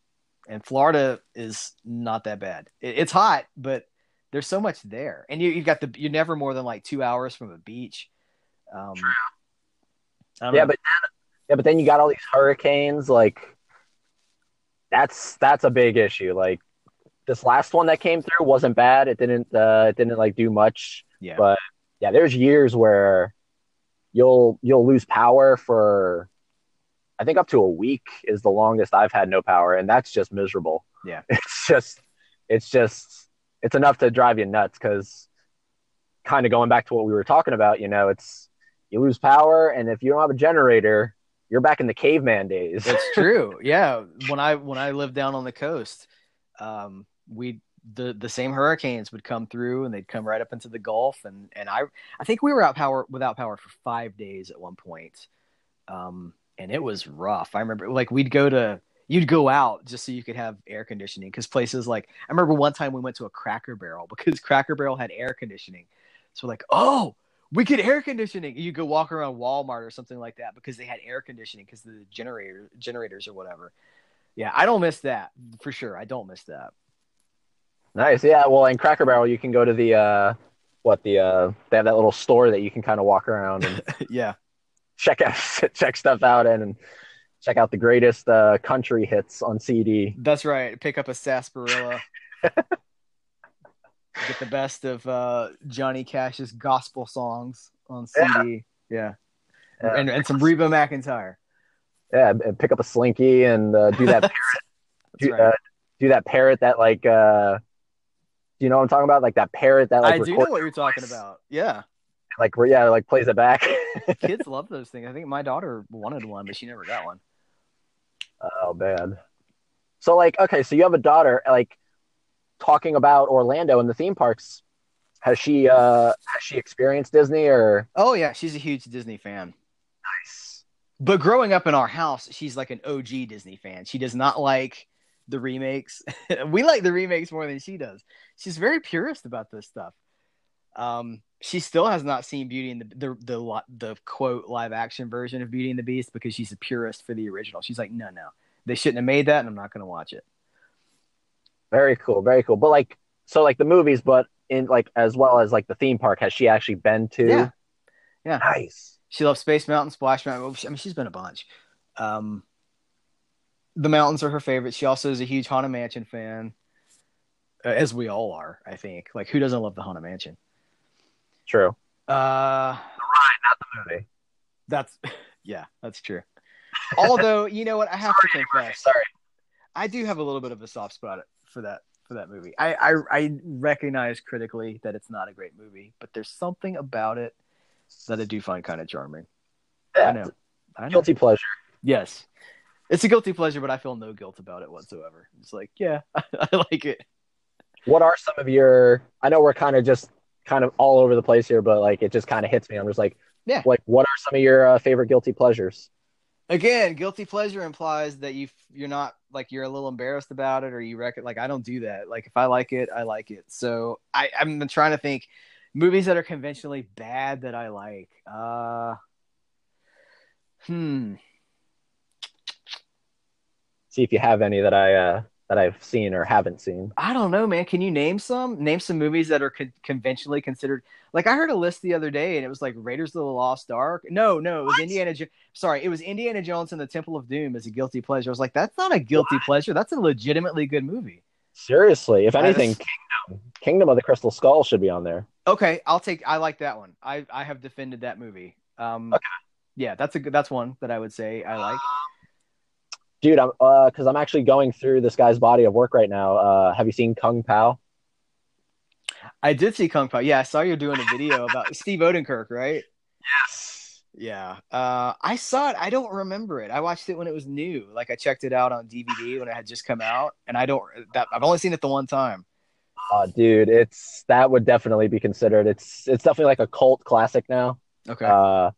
And Florida is not that bad. It, it's hot, but there's so much there, and you you've got the you're never more than like two hours from a beach. Um, yeah know. but yeah but then you got all these hurricanes like that's that's a big issue. Like this last one that came through wasn't bad. It didn't uh it didn't like do much. Yeah, but yeah there's years where you'll you'll lose power for i think up to a week is the longest i've had no power and that's just miserable. Yeah. it's just it's just it's enough to drive you nuts because kind of going back to what we were talking about you know it's you lose power and if you don't have a generator you're back in the caveman days. That's true. Yeah, when I when I lived down on the coast, um, we the the same hurricanes would come through and they'd come right up into the Gulf. And and I I think we were out power without power for five days at one point, um, and it was rough. I remember like we'd go to you'd go out just so you could have air conditioning. Because places like I remember one time we went to a Cracker Barrel because Cracker Barrel had air conditioning, so we're like oh we get air conditioning. You could walk around Walmart or something like that because they had air conditioning because the generator generators or whatever. Yeah, I don't miss that for sure. I don't miss that. nice yeah well in cracker barrel you can go to the uh what the uh they have that little store that you can kind of walk around and yeah, check out check stuff out in and check out the greatest uh country hits on cd that's right. Pick up a sarsaparilla. Get the best of uh, Johnny Cash's gospel songs on CD. Yeah, Yeah. And, and some Reba McEntire. yeah and pick up a slinky and uh, do that That's do, right. uh, do that parrot that like uh do you know what i'm talking about like that parrot that like I do know what you're talking about. Yeah, like yeah like plays it back kids love those things. I think my daughter wanted one, but she never got one. oh bad so like okay so you have a daughter like talking about orlando and the theme parks has she uh has she experienced disney or Oh yeah, she's a huge Disney fan. nice But growing up in our house, she's like an OG Disney fan. She does not like the remakes. we like the remakes more than she does. She's very purist about this stuff. Um, she still has not seen Beauty and the the the, the, the quote live action version of Beauty and the Beast because she's a purist for the original. She's like, no, no, they shouldn't have made that, and I'm not going to watch it. Very cool, very cool. But like, so like the movies, but in like as well as like the theme park, has she actually been to? Yeah. Yeah. Nice. She loves Space Mountain, Splash Mountain. I mean, she's been a bunch. Um, the mountains are her favorite. She also is a huge Haunted Mansion fan, uh, as we all are. I think. Like, who doesn't love the Haunted Mansion? True. Uh, Not the movie. that's yeah, that's true. Although, you know what, I have to confess, Sorry. I do have a little bit of a soft spot for that for that movie. I, I I recognize critically that it's not a great movie, but there's something about it that I do find kind of charming. Yeah. I know. I know. Guilty pleasure. Yes. It's a guilty pleasure, but I feel no guilt about it whatsoever. It's like, yeah, I like it. What are some of your? I know we're kind of just kind of all over the place here, but like it just kind of hits me. I'm just like, Yeah. Like, what are some of your uh, favorite guilty pleasures? Again, guilty pleasure implies that you you're not like you're a little embarrassed about it or you reckon like I don't do that. Like if I like it, I like it. So I I'm trying to think movies that are conventionally bad that I like. Uh hmm. See if you have any that I uh, that I've seen or haven't seen. I don't know, man. Can you name some? Name some movies that are con- conventionally considered. Like I heard a list the other day, and it was like Raiders of the Lost Ark. No, no, it was Indiana. Jo- Sorry, it was Indiana Jones and the Temple of Doom as a guilty pleasure. I was like, that's not a guilty pleasure. That's a legitimately good movie. Seriously, if anything, just- Kingdom, Kingdom of the Crystal Skull should be on there. Okay, I'll take. I like that one. I I have defended that movie. Um, Okay. Yeah, that's a good. That's one that I would say I like. Dude, I'm uh, because I'm actually going through this guy's body of work right now. Uh, have you seen Kung Pow? I did see Kung Pow. Yeah, I saw you doing a video about Steve Oedekerk, right? Yes. Yeah. Uh, I saw it. I don't remember it. I watched it when it was new. Like I checked it out on DVD when it had just come out, and I don't. That I've only seen it the one time. Uh, dude, it's that would definitely be considered. It's it's definitely like a cult classic now. Okay. Uh,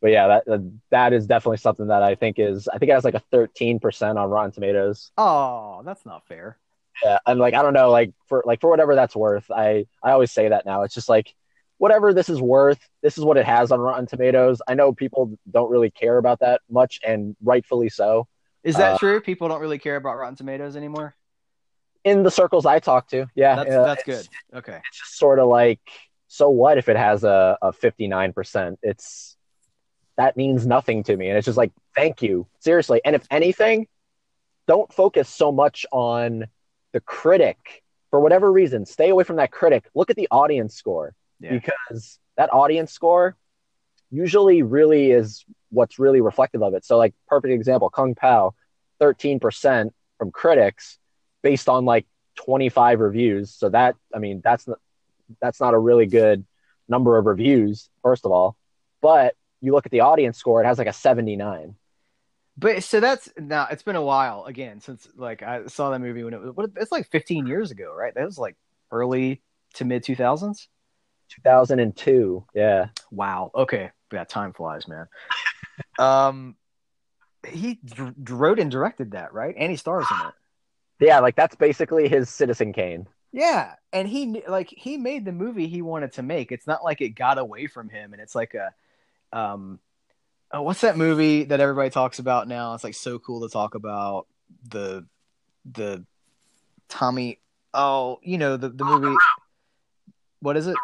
but yeah, that that- is definitely something that I think is. I think it has like a 13 percent on Rotten Tomatoes. oh, that's not fair. Yeah, and like I don't know, like for like for whatever that's worth, I I always say that now. It's just like whatever this is worth, this is what it has on Rotten Tomatoes. I know people don't really care about that much, and rightfully so. Is that Uh, true? People don't really care about Rotten Tomatoes anymore. In the circles I talk to, yeah, That's uh, that's good. Okay. It's just sort of like, so what if it has a a 59 percent? It's that means nothing to me, and it's just like, thank you, seriously. And if anything, don't focus so much on the critic for whatever reason. Stay away from that critic. Look at the audience score. Yeah. because that audience score usually really is what's really reflective of it. So, like, perfect example Kung Pow, 13% from critics based on like 25 reviews. So, that, I mean, that's not, that's not a really good number of reviews, first of all. But you look at the audience score, it has like a 79. But so that's now it's been a while again since like I saw that movie when it was what it's like 15 years ago, right? That was like early to mid 2000s. 2002. Yeah. Wow. Okay. Yeah, time flies, man. um, he d- wrote and directed that, right? And he stars in it. Yeah. Like, that's basically his Citizen Kane. Yeah, and he like he made the movie he wanted to make. It's not like it got away from him, and it's like a, um, oh, what's that movie that everybody talks about now? It's like so cool to talk about the, the, Tommy. Oh, you know the the movie. What is it?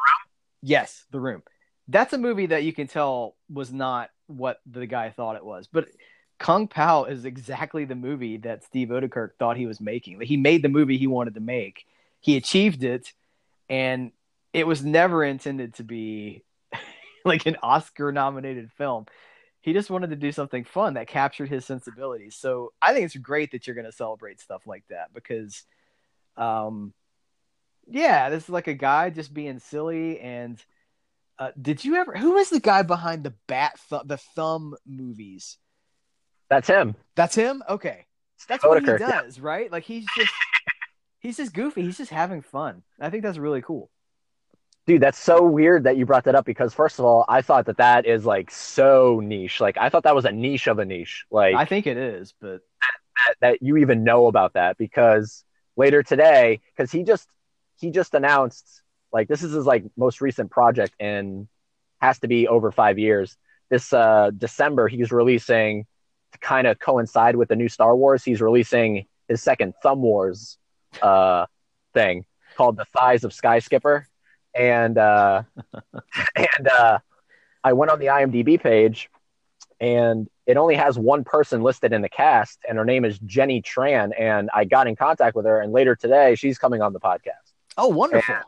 Yes, The Room. That's a movie that you can tell was not what the guy thought it was, but Kung Pow is exactly the movie that Steve Oedekerk thought he was making. He made the movie he wanted to make. He achieved it, and it was never intended to be like an Oscar-nominated film. He just wanted to do something fun that captured his sensibilities. So I think it's great that you're going to celebrate stuff like that because, um, yeah, this is like a guy just being silly. And uh, did you ever? Who was the guy behind the bat, th- the thumb movies? That's him. That's him. Okay, that's what he Oedekerk, yeah. does, right? Like he's just he's just goofy. He's just having fun. I think that's really cool. Dude, that's so weird that you brought that up because first of all, I thought that that is like so niche. Like I thought that was a niche of a niche. Like I think it is, but that, that you even know about that because later today, because he just he just announced like this is his like most recent project and has to be over five years. This uh, December, he's releasing to kind of coincide with the new Star Wars. He's releasing his second Thumb Wars uh, thing called The Rise of Sky Skipper, and uh, and uh, I went on the IMDb page, and it only has one person listed in the cast, and her name is Jenny Tran. And I got in contact with her, and later today, she's coming on the podcast. Oh, wonderful! And,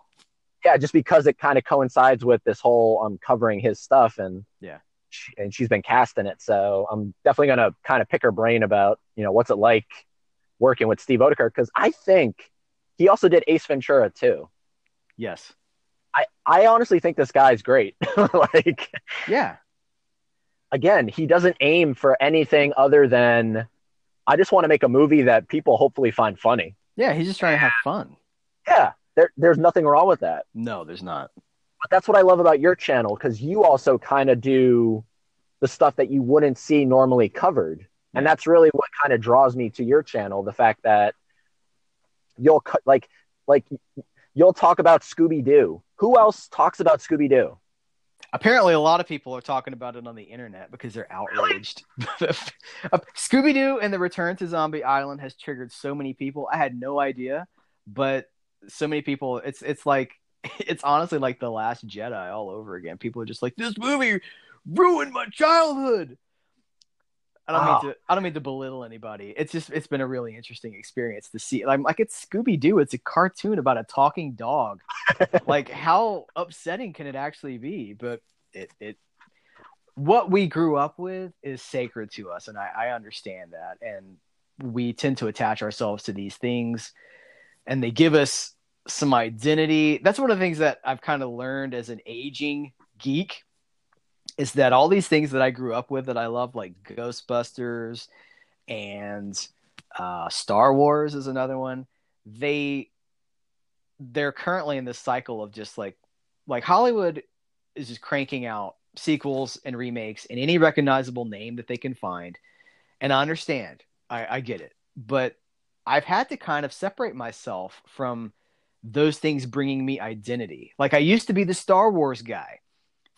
yeah, just because it kind of coincides with this whole um covering his stuff, and Yeah. she, and she's been cast in it, so I'm definitely gonna kind of pick her brain about you know what's it like working with Steve Oedekerk because I think he also did Ace Ventura too. Yes. I, I honestly think this guy's great. like Yeah. again, he doesn't aim for anything other than I just want to make a movie that people hopefully find funny. Yeah. He's just trying to have fun. Yeah, there, there's nothing wrong with that. No, there's not. But that's what I love about your channel because you also kind of do the stuff that you wouldn't see normally covered. And that's really what kind of draws me to your channel the fact that you'll cut like like you'll talk about Scooby Doo. Who else talks about Scooby Doo? Apparently, a lot of people are talking about it on the internet because they're outraged. Scooby Doo and the Return to Zombie Island has triggered so many people. I had no idea, but so many people. It's it's like it's honestly like the Last Jedi all over again. People are just like, this movie ruined my childhood. I don't Wow. mean to. I don't mean to belittle anybody. It's just it's been a really interesting experience to see. Like, like it's Scooby Doo. It's a cartoon about a talking dog. like, how upsetting can it actually be? But it it what we grew up with is sacred to us, and I, I understand that. And we tend to attach ourselves to these things, and they give us some identity. That's one of the things that I've kind of learned as an aging geek is that all these things that I grew up with that I love, like Ghostbusters and uh, Star Wars, is another one. They they're currently in this cycle of just like like Hollywood is just cranking out sequels and remakes in any recognizable name that they can find. And I understand, I, I get it, but I've had to kind of separate myself from those things bringing me identity. Like I used to be the Star Wars guy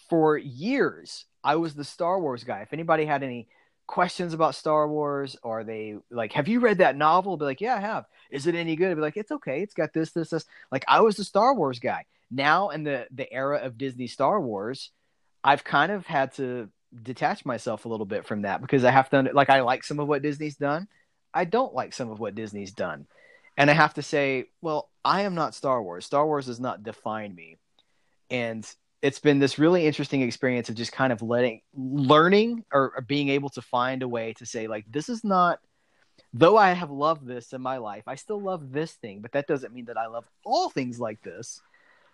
for years. I was the Star Wars guy. If anybody had any questions about Star Wars or they like, have you read that novel? I'll be like, yeah, I have. Is it any good? I'd be like, it's okay. It's got this, this, this. Like I was the Star Wars guy. Now in the the era of Disney Star Wars, I've kind of had to detach myself a little bit from that because I have to like I like some of what Disney's done. I don't like some of what Disney's done. And I have to say, well, I am not Star Wars. Star Wars does not define me. And it's been this really interesting experience of just kind of letting learning or, or being able to find a way to say like this is not though I have loved this in my life, I still love this thing, but that doesn't mean that I love all things like this.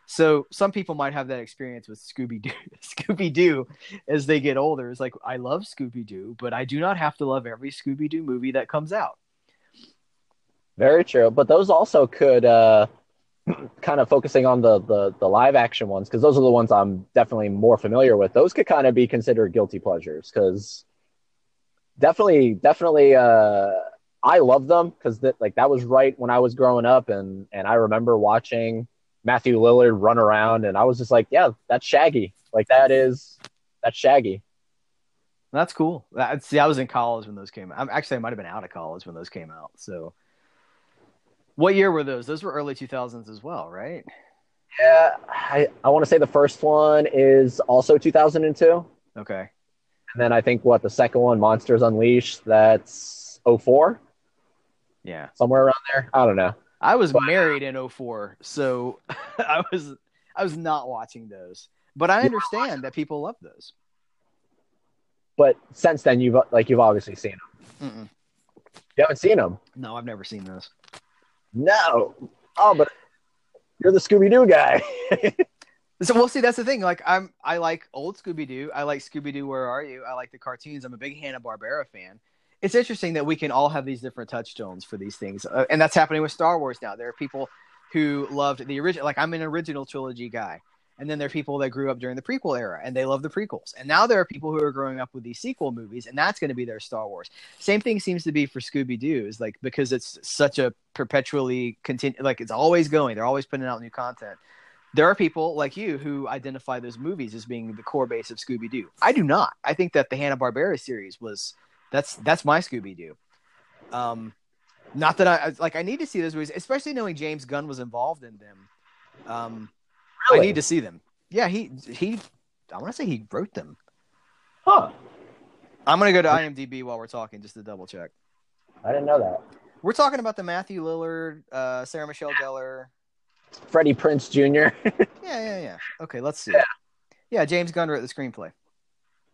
So some people might have that experience with Scooby Doo. Scooby Doo, as they get older, is like I love Scooby Doo, but I do not have to love every Scooby Doo movie that comes out. Very true. But those also could uh, kind of focusing on the the, the live action ones because those are the ones I'm definitely more familiar with. Those could kind of be considered guilty pleasures because definitely definitely uh, I love them because that like that was right when I was growing up and and I remember watching Matthew Lillard run around and I was just like, yeah, that's Shaggy. Like that is that's Shaggy. That's cool. That, see, I was in college when those came out. Actually, I might have been out of college when those came out. So, what year were those? Those were early 2000s as well, right? Yeah, I, I want to say the first one is also 2002. Okay. And then I think what the second one, Monsters Unleashed, that's 04, Yeah. somewhere around there. I don't know. I was Wow. Uh, married in 04, so I was I was not watching those. But I understand that people love those. But since then, you've like you've obviously seen them. Mm-mm. You haven't seen them? No, I've never seen those. No. Oh, but you're the Scooby Doo guy. So we'll see. That's the thing. Like I'm, I like old Scooby Doo. I like Scooby Doo. Where are you? I like the cartoons. I'm a big Hanna Barbera fan. It's interesting that we can all have these different touchstones for these things, uh, and that's happening with Star Wars now. There are people who loved the original. Like I'm an original trilogy guy, And then there are people that grew up during the prequel era and they love the prequels. And now there are people who are growing up with these sequel movies and that's going to be their Star Wars. Same thing seems to be for Scooby Doo is like because it's such a perpetually continue like it's always going. They're always putting out new content. There are people like you who identify those movies as being the core base of Scooby Doo. I do not. I think that the Hanna Barbera series was that's that's my Scooby Doo. Um, not that I like. I need to see those movies, especially knowing James Gunn was involved in them. Um, I need to see them. Yeah, he he. I want to say he wrote them. Huh. I'm gonna go to IMDb while we're talking just to double check. I didn't know that. We're talking about the Matthew Lillard, uh, Sarah Michelle Gellar. Freddie Prinze Jr. Yeah, yeah, yeah. Okay, let's see. Yeah. Yeah, James Gunn wrote the screenplay.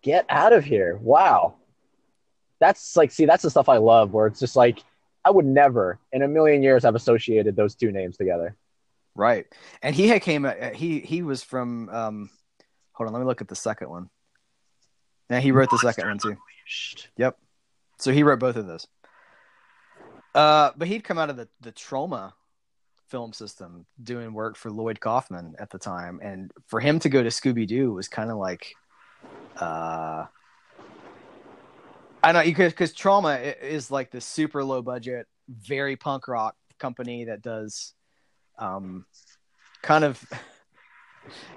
Get out of here. Wow. That's like, see, that's the stuff I love where it's just like, I would never in a million years have associated those two names together. Right, and he had came. uh, He he was from. Um, hold on, let me look at the second one. Yeah, he wrote the second one too. Yep. So he wrote both of those. Uh, but he'd come out of the the Troma film system doing work for Lloyd Kaufman at the time, and for him to go to Scooby Doo was kind of like, uh, I know because because Troma is like the super low budget, very punk rock company that does, um, kind of.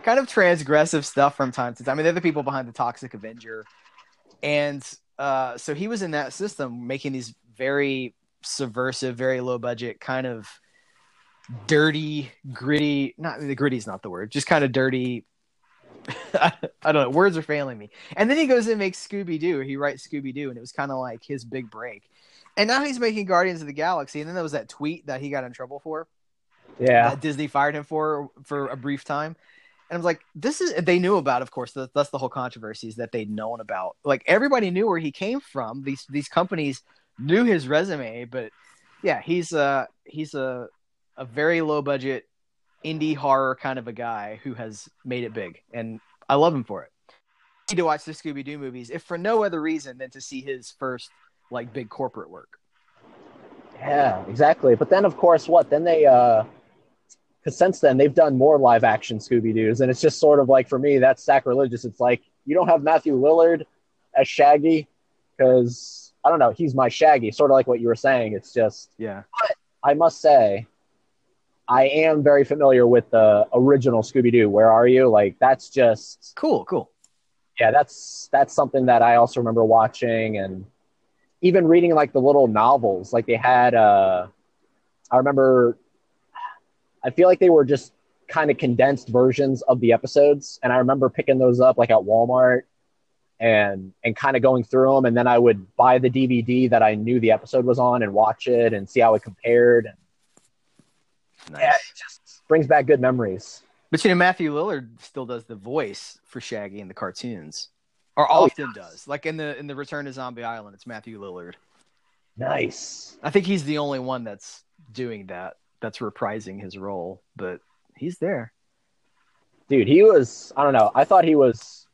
Kind of transgressive stuff from time to time. I mean, they're the people behind the Toxic Avenger, and uh, so he was in that system making these very subversive, very low budget, kind of dirty, gritty. Not the gritty's not the word, just kind of dirty. I, I don't know. Words are failing me. And then he goes and makes Scooby Doo. He writes Scooby Doo, and it was kind of like his big break. And now he's making Guardians of the Galaxy. And then there was that tweet that he got in trouble for Yeah. that Disney fired him for for a brief time. And I was like, this is they knew about, of course. That, that's the whole controversy is that they'd known about. Like everybody knew where he came from. These these companies knew his resume, but yeah, he's uh he's a a very low budget indie horror kind of a guy who has made it big, and I love him for it. I need to watch the Scooby Doo movies, if for no other reason than to see his first like big corporate work. Yeah, exactly. But then, of course, what? Then they, uh, because since then they've done more live action Scooby Doo's, and it's just sort of like for me that's sacrilegious. It's like you don't have Matthew Lillard as Shaggy because I don't know, he's my Shaggy, sort of like what you were saying. It's just Yeah, But I must say, I am very familiar with the original Scooby Doo. Where are you? Like that's just cool, cool. yeah, that's that's something that I also remember watching and even reading like the little novels. Like they had uh I remember I feel like they were just kind of condensed versions of the episodes and I remember picking those up like at Walmart and and kind of going through them and then I would buy the DVD that I knew the episode was on and watch it and see how it compared and Nice. yeah, it just brings back good memories. But you know, Matthew Lillard still does the voice for Shaggy in the cartoons, or Oh, often does. Like in the in the Return to Zombie Island, it's Matthew Lillard. Nice. I think he's the only one that's doing that. That's reprising his role, but he's there. dude he was i don't know i thought he was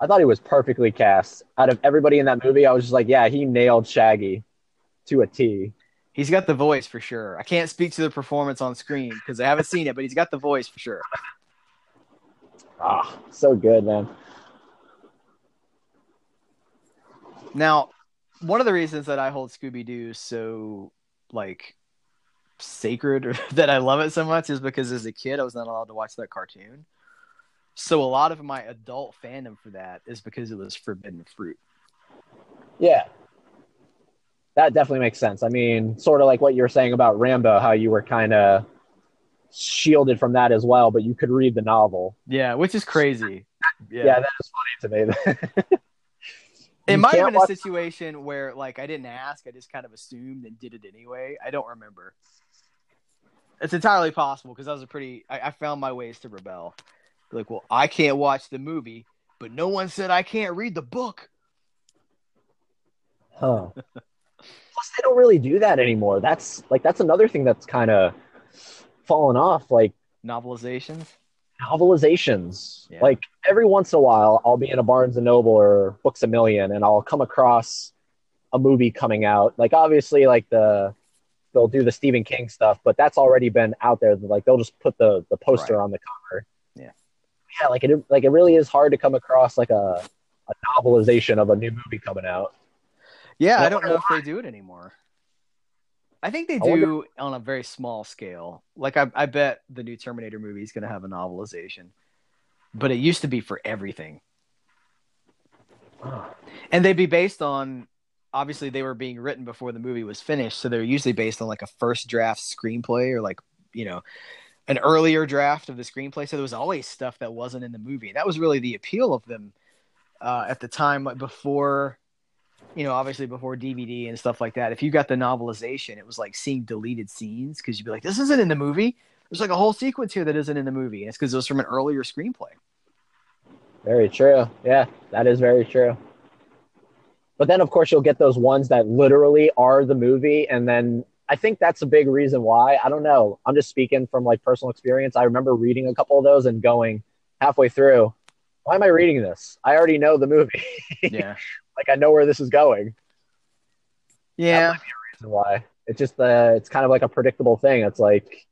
i thought he was perfectly cast out of everybody in that movie i was just like yeah he nailed shaggy to a t He's got the voice for sure. I can't speak to the performance on screen because I haven't seen it, but he's got the voice for sure. ah so good man Now, one of the reasons that I hold Scooby Doo so like sacred or that I love it so much is because as a kid I was not allowed to watch that cartoon. So a lot of my adult fandom for that is because it was forbidden fruit. yeah that definitely makes sense i mean sort of like what you were saying about rambo how you were kind of shielded from that as well but you could read the novel Yeah, which is crazy. yeah, Yeah. that is funny to me it might have been a situation where like I didn't ask, I just kind of assumed and did it anyway. I don't remember. It's entirely possible because I was a pretty I, I found my ways to rebel. Like, well, I can't watch the movie, but no one said I can't read the book. Huh. Plus, they don't really do that anymore. That's like that's another thing that's kind of fallen off. Like Novelizations. novelizations. Yeah. Like every once in a while, I'll be in a Barnes and Noble or Books a Million, and I'll come across a movie coming out. Like obviously, like the they'll do the Stephen King stuff, but that's already been out there. Like they'll just put the the poster Right. on the cover. Yeah. yeah, like it like it really is hard to come across like a a novelization of a new movie coming out. Yeah, I I don't wonder know if they do it anymore. I think they I wonder- do on a very small scale. Like I, I bet the new Terminator movie is going to have a novelization, but it used to be for everything, ah. and they'd be based on. Obviously, they were being written before the movie was finished, so they're usually based on like a first draft screenplay or like you know an earlier draft of the screenplay. So there was always stuff that wasn't in the movie. That was really the appeal of them uh, at the time, before you know, obviously before DVD and stuff like that, if you got the novelization, it was like seeing deleted scenes because you'd be like, this isn't in the movie. There's like a whole sequence here that isn't in the movie. And it's because it was from an earlier screenplay. Very true. Yeah, that is very true. But then, of course, you'll get those ones that literally are the movie, and then I think that's a big reason why. I don't know. I'm just speaking from like personal experience. I remember reading a couple of those and going halfway through, "Why am I reading this? I already know the movie. Yeah. like I know where this is going." Yeah. That might be a Reason why? It's just uh, it's kind of like a predictable thing. It's like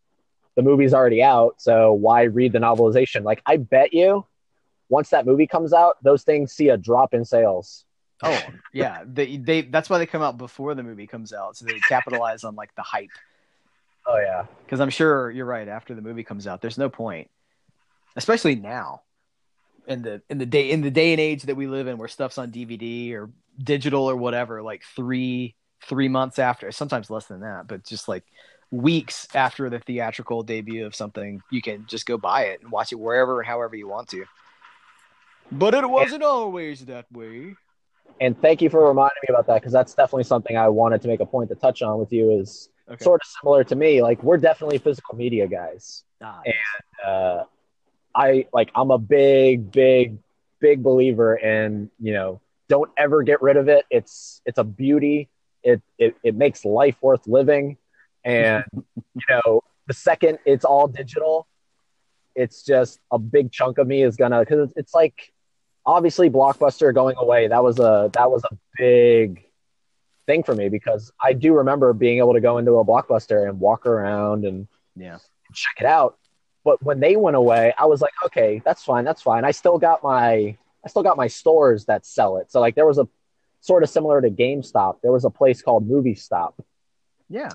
the movie's already out, so why read the novelization? Like I bet you, once that movie comes out, those things see a drop in sales. Oh, yeah. They, they, that's why they come out before the movie comes out. So they capitalize on like the hype. Oh yeah. Because I'm sure you're right. After the movie comes out, there's no point, especially now, in the in the day in the day and age that we live in, where stuff's on DVD or digital or whatever. Like three three months after, sometimes less than that, but just like weeks after the theatrical debut of something, you can just go buy it and watch it wherever and however you want to. But it wasn't always that way. And thank you for reminding me about that because that's definitely something I wanted to make a point to touch on with you. Is Okay. sort of similar to me. Like we're definitely physical media guys. Ah, Uh, I like I'm a big, big, big believer in you know don't ever get rid of it. It's it's a beauty. It it, it makes life worth living. And you know the second it's all digital, it's just a big chunk of me is gonna because it's, it's like obviously blockbuster going away. That was a that was a big thing for me because I do remember being able to go into a blockbuster and walk around and yeah. check it out. But when they went away, I was like, okay, that's fine, that's fine. I still got my I still got my stores that sell it. So like there was a sort of similar to GameStop. There was a place called Movie Stop Yeah.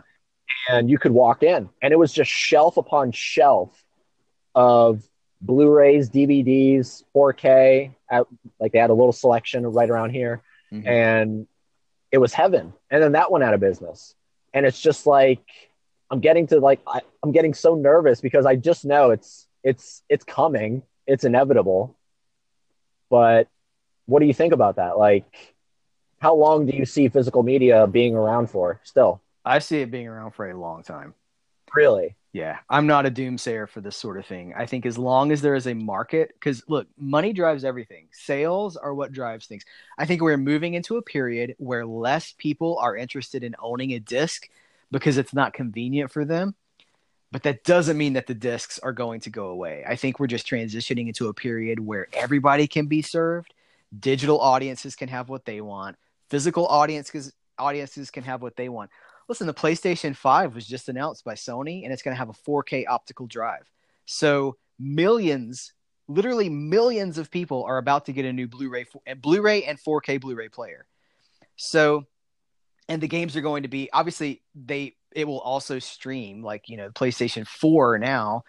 and you could walk in and it was just shelf upon shelf of Blu-rays, DVDs, 4K. At, like they had a little selection right around here Mhm. and it was heaven. And then that went out of business. And it's just like I'm getting to like I, I'm getting so nervous because I just know it's it's it's coming. It's inevitable. But what do you think about that? Like how long do you see physical media being around for still? I see it being around for a long time. Really? Yeah, I'm not a doomsayer for this sort of thing. I think as long as there is a market, because look, money drives everything. Sales are what drives things. I think we're moving into a period where less people are interested in owning a disc because it's not convenient for them. But that doesn't mean that the discs are going to go away. I think we're just transitioning into a period where everybody can be served. Digital audiences can have what they want. Physical audiences audiences can have what they want. Listen, the PlayStation 5 was just announced by Sony and it's going to have a 4K optical drive. So, millions, literally millions of people are about to get a new Blu-ray Blu-ray and 4K Blu-ray player. So, and the games are going to be obviously they it will also stream like, you know, PlayStation 4 now.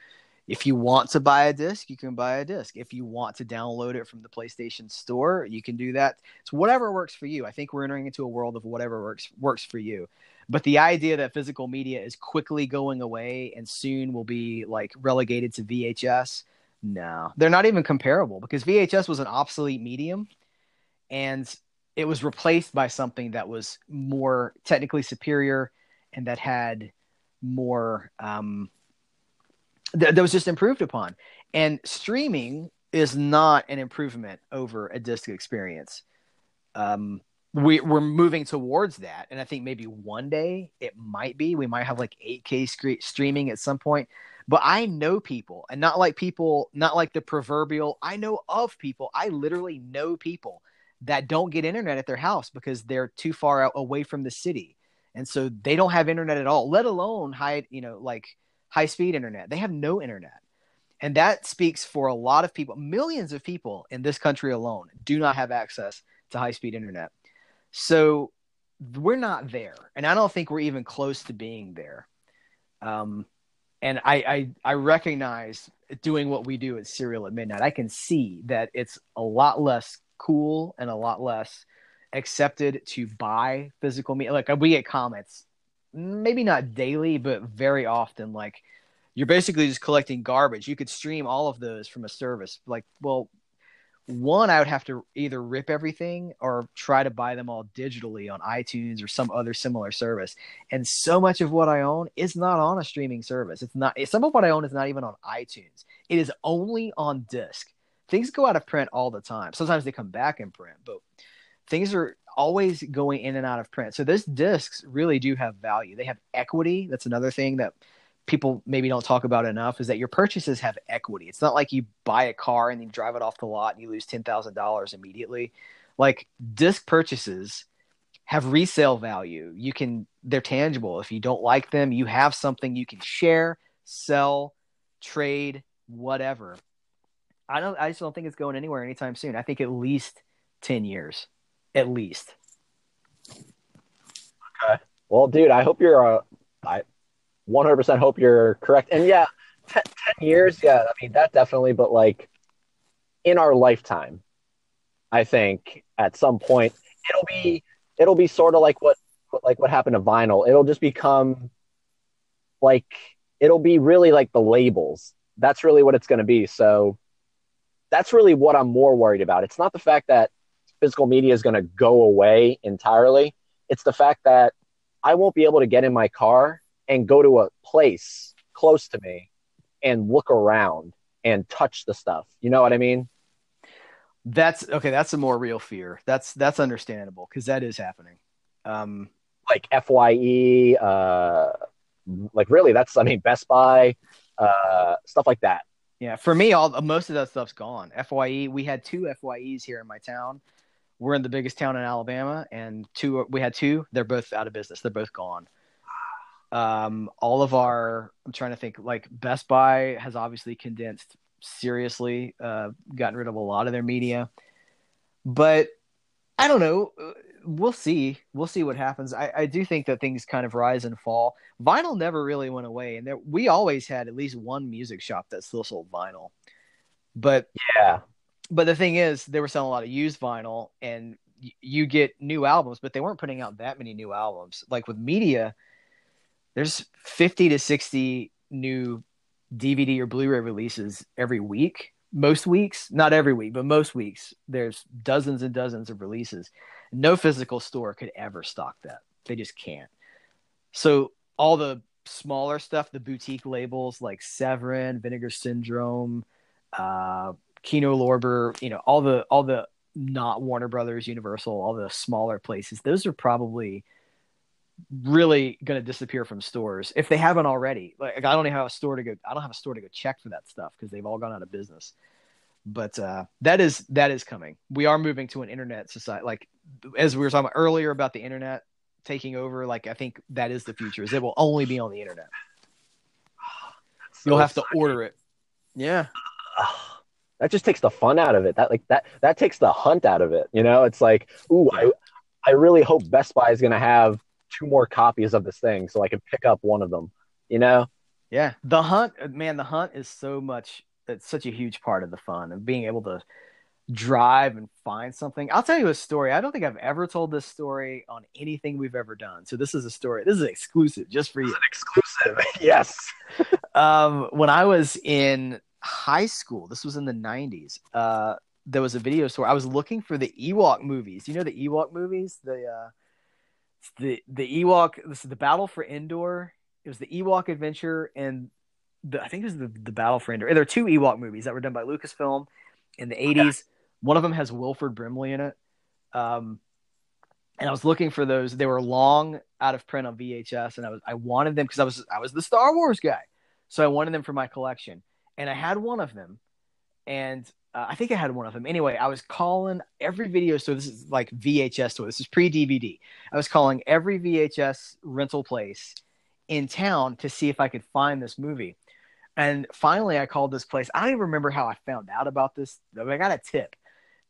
If you want to buy a disc, you can buy a disc. If you want to download it from the PlayStation Store, you can do that. It's whatever works for you. I think we're entering into a world of whatever works works for you. But the idea that physical media is quickly going away and soon will be like relegated to VHS, no, they're not even comparable because VHS was an obsolete medium and it was replaced by something that was more technically superior and that had more um, th- that was just improved upon. And streaming is not an improvement over a disc experience. Um, we, we're moving towards that. And i think maybe one day it might be. We might have like 8k sc- streaming at some point. But i know people and not like people not like the proverbial i know of people. I literally know people that don't get internet at their house because they're too far out away from the city. And so they don't have internet at all let alone high you know like high speed internet they have no internet And that speaks for a lot of people. Millions of people in this country alone do not have access to high speed internet. So we're not there. And I don't think we're even close to being there. Um, and I, I, I recognize doing what we do at Cereal at Midnight, I can see that it's a lot less cool and a lot less accepted to buy physical media. Like we get comments, maybe not daily, but very often. Like you're basically just collecting garbage. You could stream all of those from a service. Like, well, one, I would have to either rip everything or try to buy them all digitally on iTunes or some other similar service. And so much of what I own is not on a streaming service. It's not. Some of what I own is not even on iTunes. It is only on disc. Things go out of print all the time. Sometimes they come back in print, but things are always going in and out of print. So those discs really do have value. They have equity. That's another thing that people maybe don't talk about enough is that your purchases have equity. It's not like you buy a car and you drive it off the lot and you lose $10,000 immediately. Like disc purchases have resale value. You can they're tangible. If you don't like them, you have something you can share, sell, trade, whatever. I don't I just don't think it's going anywhere anytime soon. I think at least 10 years at least. Okay. Well, dude, I hope you're. Uh, I 100% hope you're correct. And yeah, ten, 10 years. Yeah, I mean that definitely. But like in our lifetime, I think at some point it'll be it'll be sort of like what like what happened to vinyl. It'll just become like it'll be really like the labels. That's really what it's going to be. So that's really what I'm more worried about. It's not the fact that physical media is going to go away entirely. It's the fact that I won't be able to get in my car and go to a place close to me and look around and touch the stuff. You know what I mean? That's okay. That's a more real fear. That's that's understandable because that is happening. Um, like Fye, uh, like really, that's I mean Best Buy, uh, stuff like that. Yeah, for me, all most of that stuff's gone. Fye, we had two Fyes here in my town we're in the biggest town in Alabama, and two we had two. They're both out of business. They're both gone. Um, all of our I'm trying to think like Best Buy has obviously condensed seriously, uh, gotten rid of a lot of their media, but I don't know. We'll see. We'll see what happens. I, I do think that things kind of rise and fall. Vinyl never really went away, and there, we always had at least one music shop that still sold vinyl. But yeah, but the thing is, they were selling a lot of used vinyl, and y- you get new albums, but they weren't putting out that many new albums. Like with media, there's 50 to 60 new DVD or Blu-ray releases every week. Most weeks, not every week, but most weeks, there's dozens and dozens of releases. No physical store could ever stock that. They just can't. So all the smaller stuff, the boutique labels like Severin, Vinegar Syndrome, uh, Kino Lorber, you know, all the all the not Warner Brothers, Universal, all the smaller places, those are probably really going to disappear from stores if they haven't already. Like I don't even have a store to go. I don't have a store to go check for that stuff because they've all gone out of business. But uh, that is that is coming. We are moving to an internet society. Like as we were talking earlier about the internet taking over. Like I think that is the future. Is it will only be on the internet. So You'll have to order it. Yeah that just takes the fun out of it. That like that that takes the hunt out of it. You know, it's like, ooh, I I really hope Best Buy is gonna have two more copies of this thing so I can pick up one of them. You know? Yeah. The hunt man, the hunt is so much it's such a huge part of the fun of being able to drive and find something. I'll tell you a story. I don't think I've ever told this story on anything we've ever done. So this is a story. This is exclusive just for you. exclusive. yes. um, when I was in high school. This was in the 90s. Uh, there was a video store. I was looking for the Ewok movies. You know the Ewok movies? The uh, the the Ewok. This is the Battle for Endor. It was the Ewok Adventure and the I think it was the the Battle for Endor. There are two Ewok movies that were done by Lucasfilm in the 80s. One of them has Wilford Brimley in it. Um, and I was looking for those. They were long out of print on VHS, and I was I wanted them because I was I was the Star Wars guy, so I wanted them for my collection and I had one of them, and uh, I think I had one of them. Anyway, I was calling every video store. This is like VHS store. This is pre DVD. I was calling every VHS rental place in town to see if I could find this movie. And finally, I called this place. I don't even remember how I found out about this. I got a tip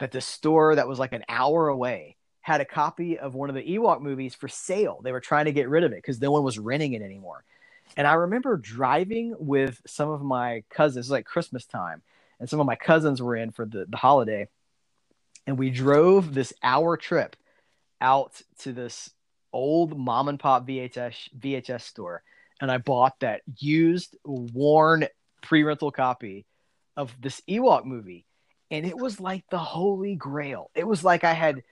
that the store that was like an hour away had a copy of one of the Ewok movies for sale. They were trying to get rid of it because no one was renting it anymore. And I remember driving with some of my cousins, it was like Christmas time, and some of my cousins were in for the, the holiday. And we drove this hour trip out to this old mom and pop VHS VHS store. And I bought that used, worn pre rental copy of this Ewok movie. And it was like the holy grail. It was like I had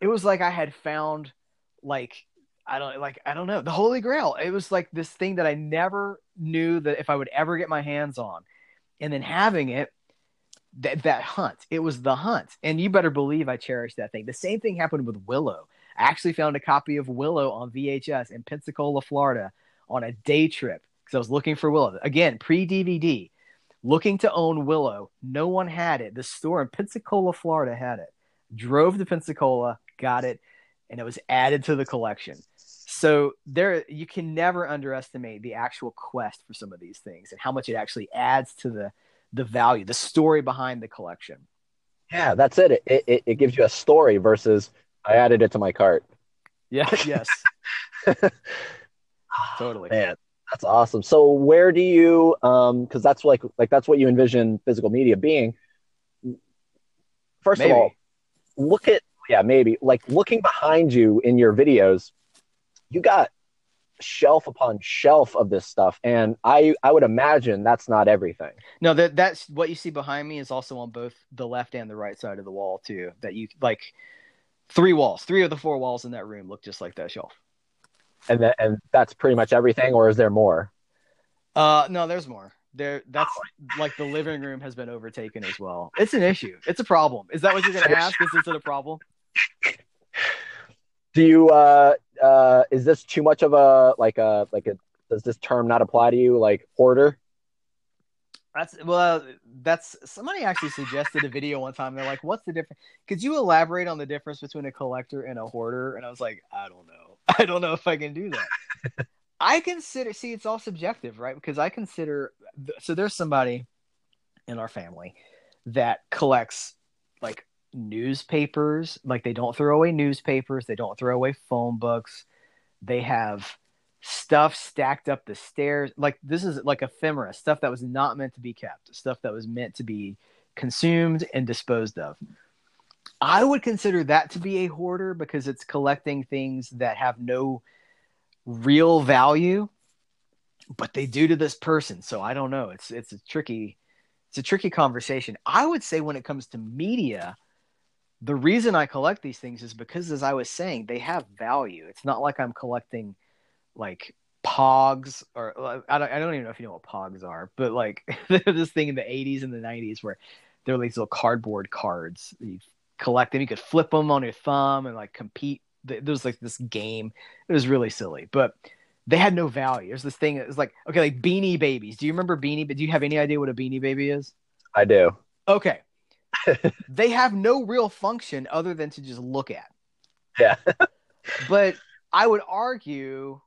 it was like I had found like I don't like I don't know the Holy Grail. It was like this thing that I never knew that if I would ever get my hands on, and then having it that that hunt. It was the hunt, and you better believe I cherished that thing. The same thing happened with Willow. I actually found a copy of Willow on VHS in Pensacola, Florida, on a day trip because I was looking for Willow again pre DVD, looking to own Willow. No one had it. The store in Pensacola, Florida, had it. Drove to Pensacola, got it, and it was added to the collection. So there, you can never underestimate the actual quest for some of these things and how much it actually adds to the the value, the story behind the collection. Yeah, that's it. It it, it gives you a story versus I added it to my cart. Yeah. Yes. totally. Man, that's awesome. So where do you um because that's like like that's what you envision physical media being. First Maybe. of all, look at yeah, maybe like looking behind you in your videos, you got shelf upon shelf of this stuff and I I would imagine that's not everything. No, that that's what you see behind me is also on both the left and the right side of the wall too. That you like three walls, three of the four walls in that room look just like that shelf. And that and that's pretty much everything or is there more? Uh, no, there's more. There, that's like the living room has been overtaken as well. It's an issue. It's a problem. Is that what you're going to ask? Is this a problem? Do you uh uh is this too much of a like a like a does this term not apply to you like hoarder? That's well, that's somebody actually suggested a video one time. They're like, "What's the difference? Could you elaborate on the difference between a collector and a hoarder?" And I was like, "I don't know. I don't know if I can do that." I consider see it's all subjective, right? Because I consider so there's somebody in our family that collects like newspapers, like they don't throw away newspapers, they don't throw away phone books. They have stuff stacked up the stairs. Like this is like ephemera, stuff that was not meant to be kept, stuff that was meant to be consumed and disposed of. I would consider that to be a hoarder because it's collecting things that have no real value, but they do to this person. So I don't know. It's it's a tricky it's a tricky conversation. I would say when it comes to media, the reason I collect these things is because as I was saying, they have value. It's not like I'm collecting like pogs or uh, I don't, I don't even know if you know what pogs are, but like this thing in the 80s and the 90s where there were these little cardboard cards. You collect them, you could flip them on your thumb and like compete. There was like this game. It was really silly, but they had no value. There's this thing. It was like okay, like Beanie Babies. Do you remember Beanie? But do you have any idea what a Beanie Baby is? I do. Okay, they have no real function other than to just look at. Yeah. but I would argue,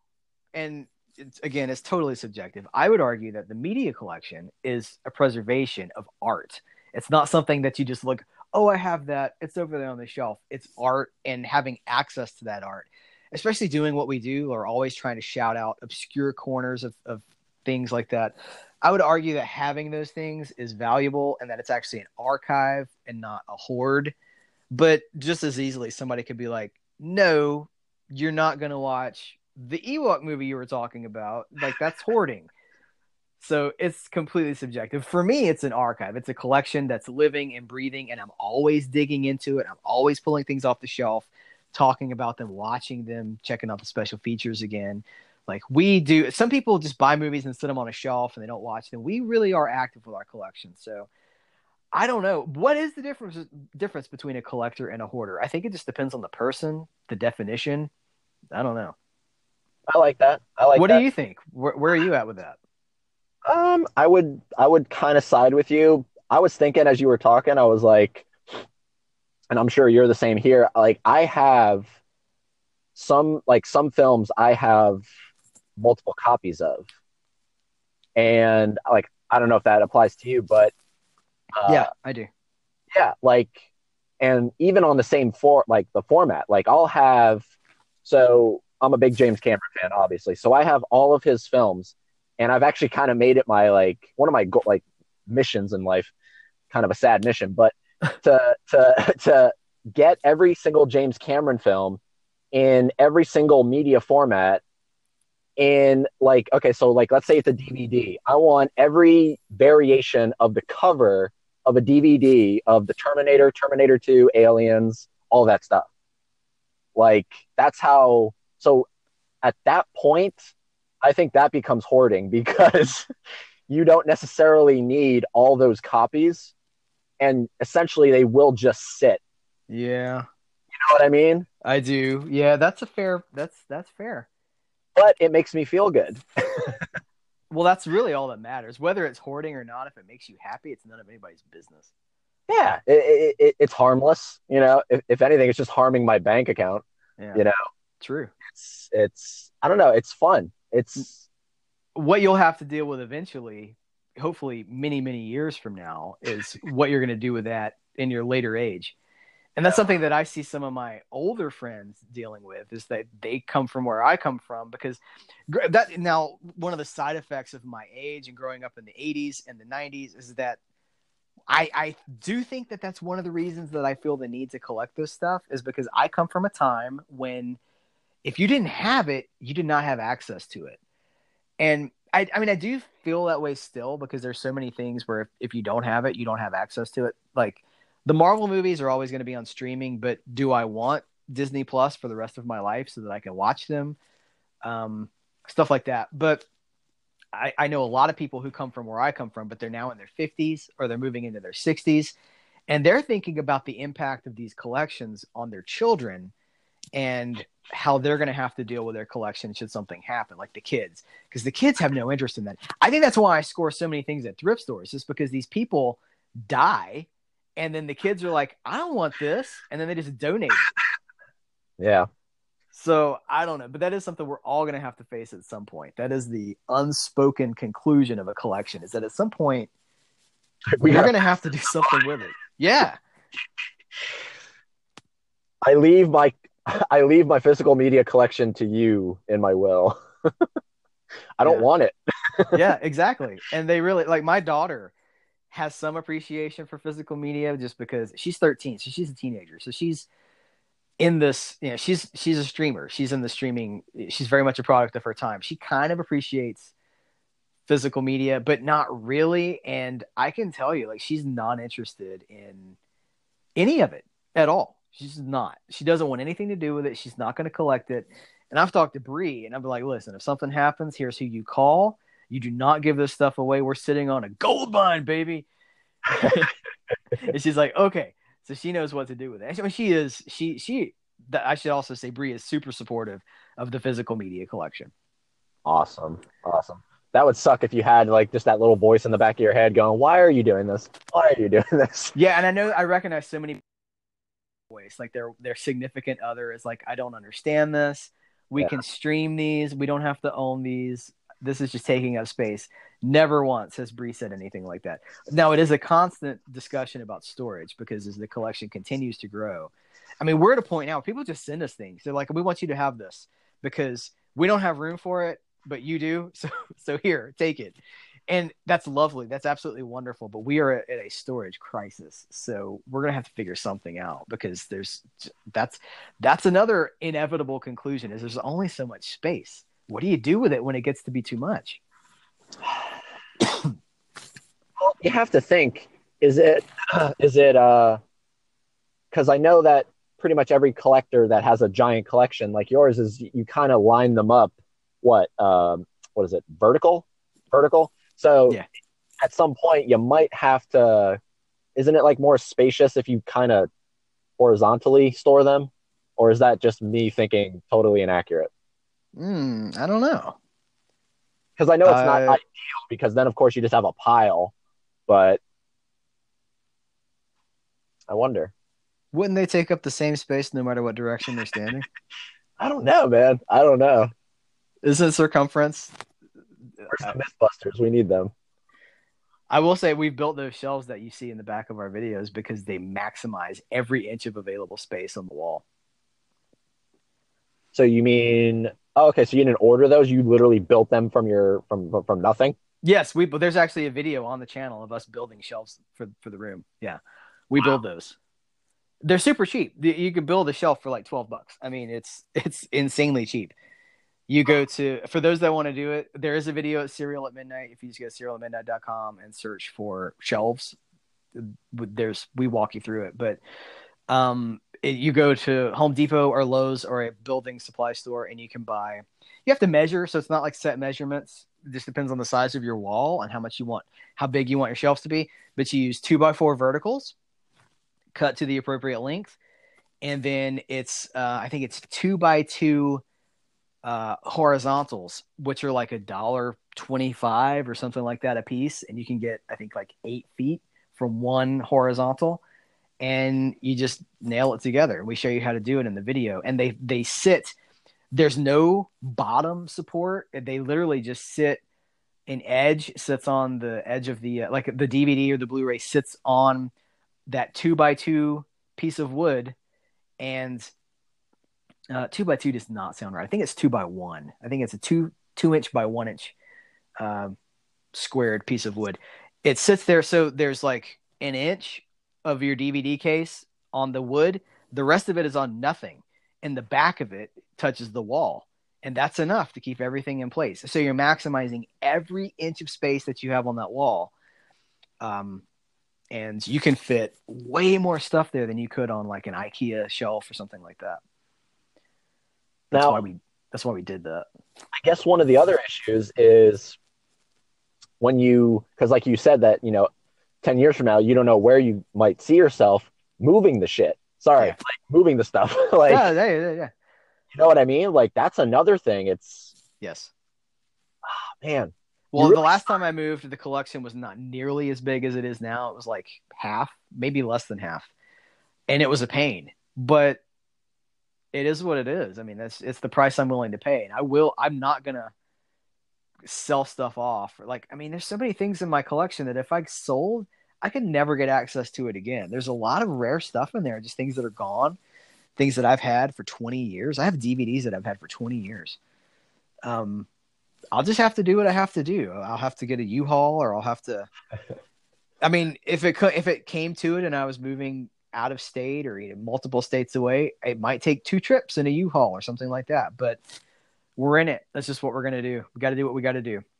and it's, again, it's totally subjective. I would argue that the media collection is a preservation of art. It's not something that you just look, oh, I have that. It's over there on the shelf. It's art and having access to that art, especially doing what we do or always trying to shout out obscure corners of, of things like that. I would argue that having those things is valuable and that it's actually an archive and not a hoard. But just as easily, somebody could be like, no, you're not going to watch the Ewok movie you were talking about. Like, that's hoarding. So it's completely subjective. For me, it's an archive. It's a collection that's living and breathing, and I'm always digging into it. I'm always pulling things off the shelf, talking about them, watching them, checking out the special features again. Like we do, some people just buy movies and sit them on a shelf and they don't watch them. We really are active with our collection. So I don't know what is the difference difference between a collector and a hoarder. I think it just depends on the person, the definition. I don't know. I like that. I like what that. do you think? Where, where are you at with that? Um, I would I would kind of side with you. I was thinking as you were talking, I was like, and I'm sure you're the same here. Like I have some like some films I have multiple copies of, and like I don't know if that applies to you, but uh, yeah, I do. yeah, like, and even on the same for like the format, like I'll have. So I'm a big James Cameron fan, obviously. So I have all of his films, and I've actually kind of made it my like one of my go- like missions in life. Kind of a sad mission, but to to to get every single James Cameron film in every single media format in like okay so like let's say it's a dvd i want every variation of the cover of a dvd of the terminator terminator 2 aliens all that stuff like that's how so at that point i think that becomes hoarding because you don't necessarily need all those copies and essentially they will just sit Yeah, you know what i mean I do. Yeah, that's a fair. That's that's fair. But it makes me feel good Well, that's really all that matters. Whether it's hoarding or not, if it makes you happy, it's none of anybody's business. yeah it, it, it, it's harmless you know if, if anything it's just harming my bank account Yeah, you know true. it's it's i don't know it's fun it's mm. What you'll have to deal with eventually, hopefully, many many years from now, is what you're going to do with that in your later age. And that's something that I see some of my older friends dealing with is that they come from where I come from because that now one of the side effects of my age and growing up in the 80s and the 90s is that I I do think that that's one of the reasons that I feel the need to collect this stuff is because I come from a time when if you didn't have it, you did not have access to it. And I, I mean, I do feel that way still because there's so many things where if, if you don't have it, you don't have access to it. Like the Marvel movies are always going to be on streaming, but do I want Disney Plus for the rest of my life so that I can watch them? Um, stuff like that. But I, I know a lot of people who come from where I come from, but they're now in their 50s or they're moving into their 60s, and they're thinking about the impact of these collections on their children and how they're going to have to deal with their collection should something happen, like the kids, because the kids have no interest in that. I think that's why I score so many things at thrift stores, just because these people die, and then the kids are like, "I don't want this," and then they just donate it. yeah So I don't know, but that is something we're all going to have to face at some point. That is the unspoken conclusion of a collection: is that at some point we we're are, going to have to do something with it. Yeah, i leave my i leave my physical media collection to you in my will i don't Yeah. want it yeah, exactly. And they really like my daughter has some appreciation for physical media just because she's 13, so she's a teenager. So she's in this, you know, she's she's a streamer. She's in the streaming. She's very much a product of her time. She kind of appreciates physical media, but not really. And I can tell you, like, she's not interested in any of it at all. She's not. She doesn't want anything to do with it. She's not going to collect it. And I've talked to Bree, and I'm like, listen, if something happens, here's who you call. You do not give this stuff away. We're sitting on a gold mine, baby. and she's like, okay. So she knows what to do with it. And she is, she, she, I should also say, Bree is super supportive of the physical media collection. awesome awesome that would suck if you had like just that little voice in the back of your head going why are you doing this why are you doing this Yeah, and I know I recognize so many ways. Like their their significant other is like, I don't understand this. We Yeah. can stream these. We don't have to own these. This is just taking up space. Never once has Bree said anything like that. Now it is a constant discussion about storage because as the collection continues to grow, I mean, we're at a point now people just send us things. They're like, we want you to have this because we don't have room for it, but you do. So so here, take it and that's lovely that's absolutely wonderful but we are at a storage crisis so we're gonna have to figure something out because there's that's that's another inevitable conclusion is there's only so much space what do you do with it when it gets to be too much? You have to think is it is it uh because i know that pretty much every collector that has a giant collection like yours is you kind of line them up what um what is it vertical? Vertical? So Yeah. at some point you might have to isn't it like more spacious if you kind of horizontally store them? Or is that just me thinking totally inaccurate mm, i don't know. Because i know it's not Uh, ideal because then of course you just have a pile but i wonder. Wouldn't they take up the same space no matter what direction they're standing? I don't know man. I don't know. Isn't circumference where's the mythbusters. We need them. I will say we've built those shelves that you see in the back of our videos because they maximize every inch of available space on the wall. So you mean oh, okay? So you didn't order those? You literally built them from your from from nothing? Yes, we. But there's actually a video on the channel of us building shelves for for the room. Yeah, we wow. build those. They're super cheap. You could build a shelf for like twelve bucks. I mean, it's it's insanely cheap. You go to for those that want to do it. There is a video at Cereal at Midnight. If you just go to cerealatmidnight.com and search for shelves, there's we walk you through it. But um, you go to Home Depot or Lowe's or a building supply store and you can buy. You have to measure, so it's not like set measurements. It just depends on the size of your wall and how much you want, how big you want your shelves to be. But you use two by four verticals, cut to the appropriate length, and then it's uh, I think it's two by two uh, horizontals, which are like a dollar twenty-five or something like that a piece, and you can get I think like eight feet from one horizontal and you just nail it together. We show you how to do it in the video, and they they sit. There's no bottom support. They literally just sit. An edge sits on the edge of the uh, like the DVD or the Blu-ray sits on that two by two piece of wood, and uh, two by two does not sound right. I think it's two by one. I think it's a two two inch by one inch uh, squared piece of wood. It sits there, so there's like an inch of your DVD case on the wood. The rest of it is on nothing. And the back of it touches the wall. And that's enough to keep everything in place. So you're maximizing every inch of space that you have on that wall. Um, and you can fit way more stuff there than you could on like an IKEA shelf or something like that. That's now, why we that's why we did that. I guess one of the other issues is when you because like you said that you know 10 years from now, you don't know where you might see yourself moving the shit. Sorry, yeah. like moving the stuff. like, yeah, yeah, yeah. You know what I mean? Like, that's another thing. It's, yes. Oh, man. Well, really the last time I moved, the collection was not nearly as big as it is now. It was like half, maybe less than half. And it was a pain, but it is what it is. I mean, that's it's the price I'm willing to pay. And I will, I'm not going to sell stuff off. Like, I mean, there's so many things in my collection that if I sold, I could never get access to it again. There's a lot of rare stuff in there, just things that are gone, things that I've had for 20 years. I have DVDs that I've had for 20 years. Um, I'll just have to do what I have to do. I'll have to get a U-Haul, or I'll have to. I mean, if it if it came to it, and I was moving out of state or you know, multiple states away, it might take two trips in a U-Haul or something like that. But we're in it. That's just what we're gonna do. We got to do what we got to do.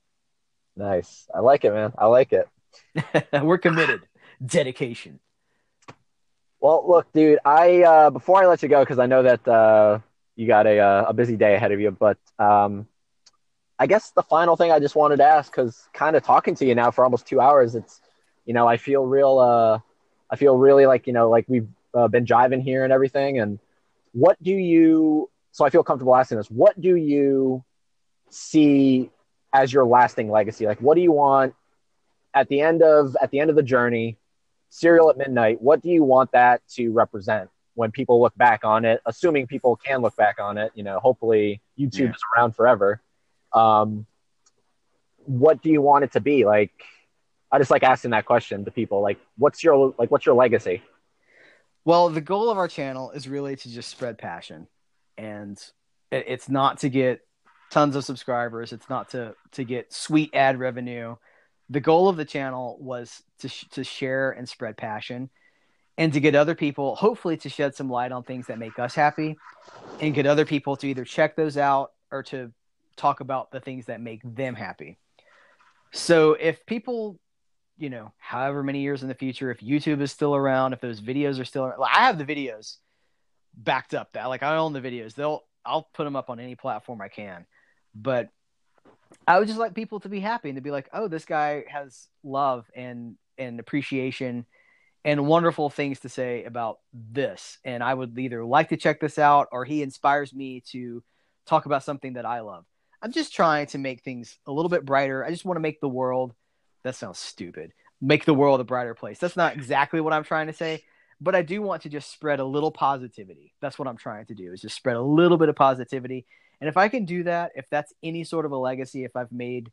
Nice. I like it, man. I like it. we're committed. Dedication. Well, look, dude. I uh, before I let you go, because I know that uh, you got a uh, a busy day ahead of you, but um, I guess the final thing I just wanted to ask, because kind of talking to you now for almost two hours, it's you know I feel real. Uh, I feel really like you know like we've uh, been driving here and everything. And what do you so I feel comfortable asking this. What do you see as your lasting legacy? Like, what do you want at the end of at the end of the journey? Cereal at midnight. What do you want that to represent when people look back on it? Assuming people can look back on it, you know, hopefully YouTube yeah. is around forever. Um, what do you want it to be? Like, I just like asking that question to people. Like, what's your like, what's your legacy? Well, the goal of our channel is really to just spread passion and it's not to get tons of subscribers. It's not to to get sweet ad revenue. The goal of the channel was to sh- to share and spread passion, and to get other people, hopefully, to shed some light on things that make us happy, and get other people to either check those out or to talk about the things that make them happy. So if people, you know, however many years in the future, if YouTube is still around, if those videos are still, around, I have the videos backed up that like I own the videos. They'll I'll put them up on any platform I can. But I would just like people to be happy and to be like, "Oh, this guy has love and and appreciation and wonderful things to say about this." And I would either like to check this out or he inspires me to talk about something that I love. I'm just trying to make things a little bit brighter. I just want to make the world that sounds stupid. Make the world a brighter place. That's not exactly what I'm trying to say, but I do want to just spread a little positivity. That's what I'm trying to do is just spread a little bit of positivity. And if I can do that, if that's any sort of a legacy, if I've made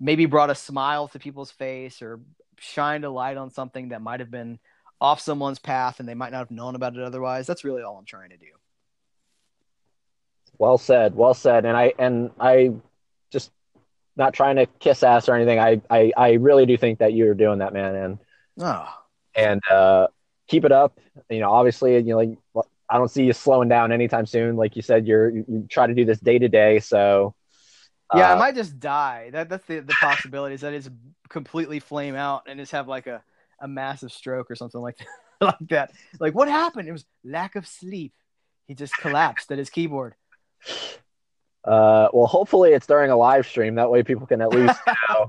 maybe brought a smile to people's face or shined a light on something that might have been off someone's path and they might not have known about it otherwise. That's really all I'm trying to do. Well said, well said. And I and I just not trying to kiss ass or anything. I I, I really do think that you're doing that, man. And oh. and uh, keep it up. You know, obviously, you know, like I don't see you slowing down anytime soon. Like you said, you're you try to do this day to day. So yeah, uh, I might just die. That that's the the possibility is that it's completely flame out and just have like a a massive stroke or something like that. like that. Like what happened? It was lack of sleep. He just collapsed at his keyboard. Uh, well, hopefully it's during a live stream. That way people can at least know.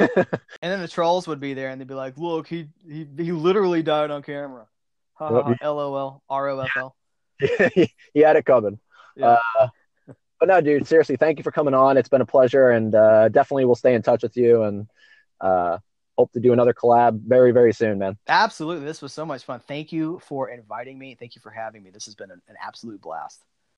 and then the trolls would be there and they'd be like, "Look, he he, he literally died on camera." Ha ha. LOL. ROFL. he had it coming. Yeah. Uh, but no, dude, seriously, thank you for coming on. It's been a pleasure, and uh, definitely we'll stay in touch with you and uh, hope to do another collab very, very soon, man. Absolutely. This was so much fun. Thank you for inviting me. Thank you for having me. This has been an, an absolute blast.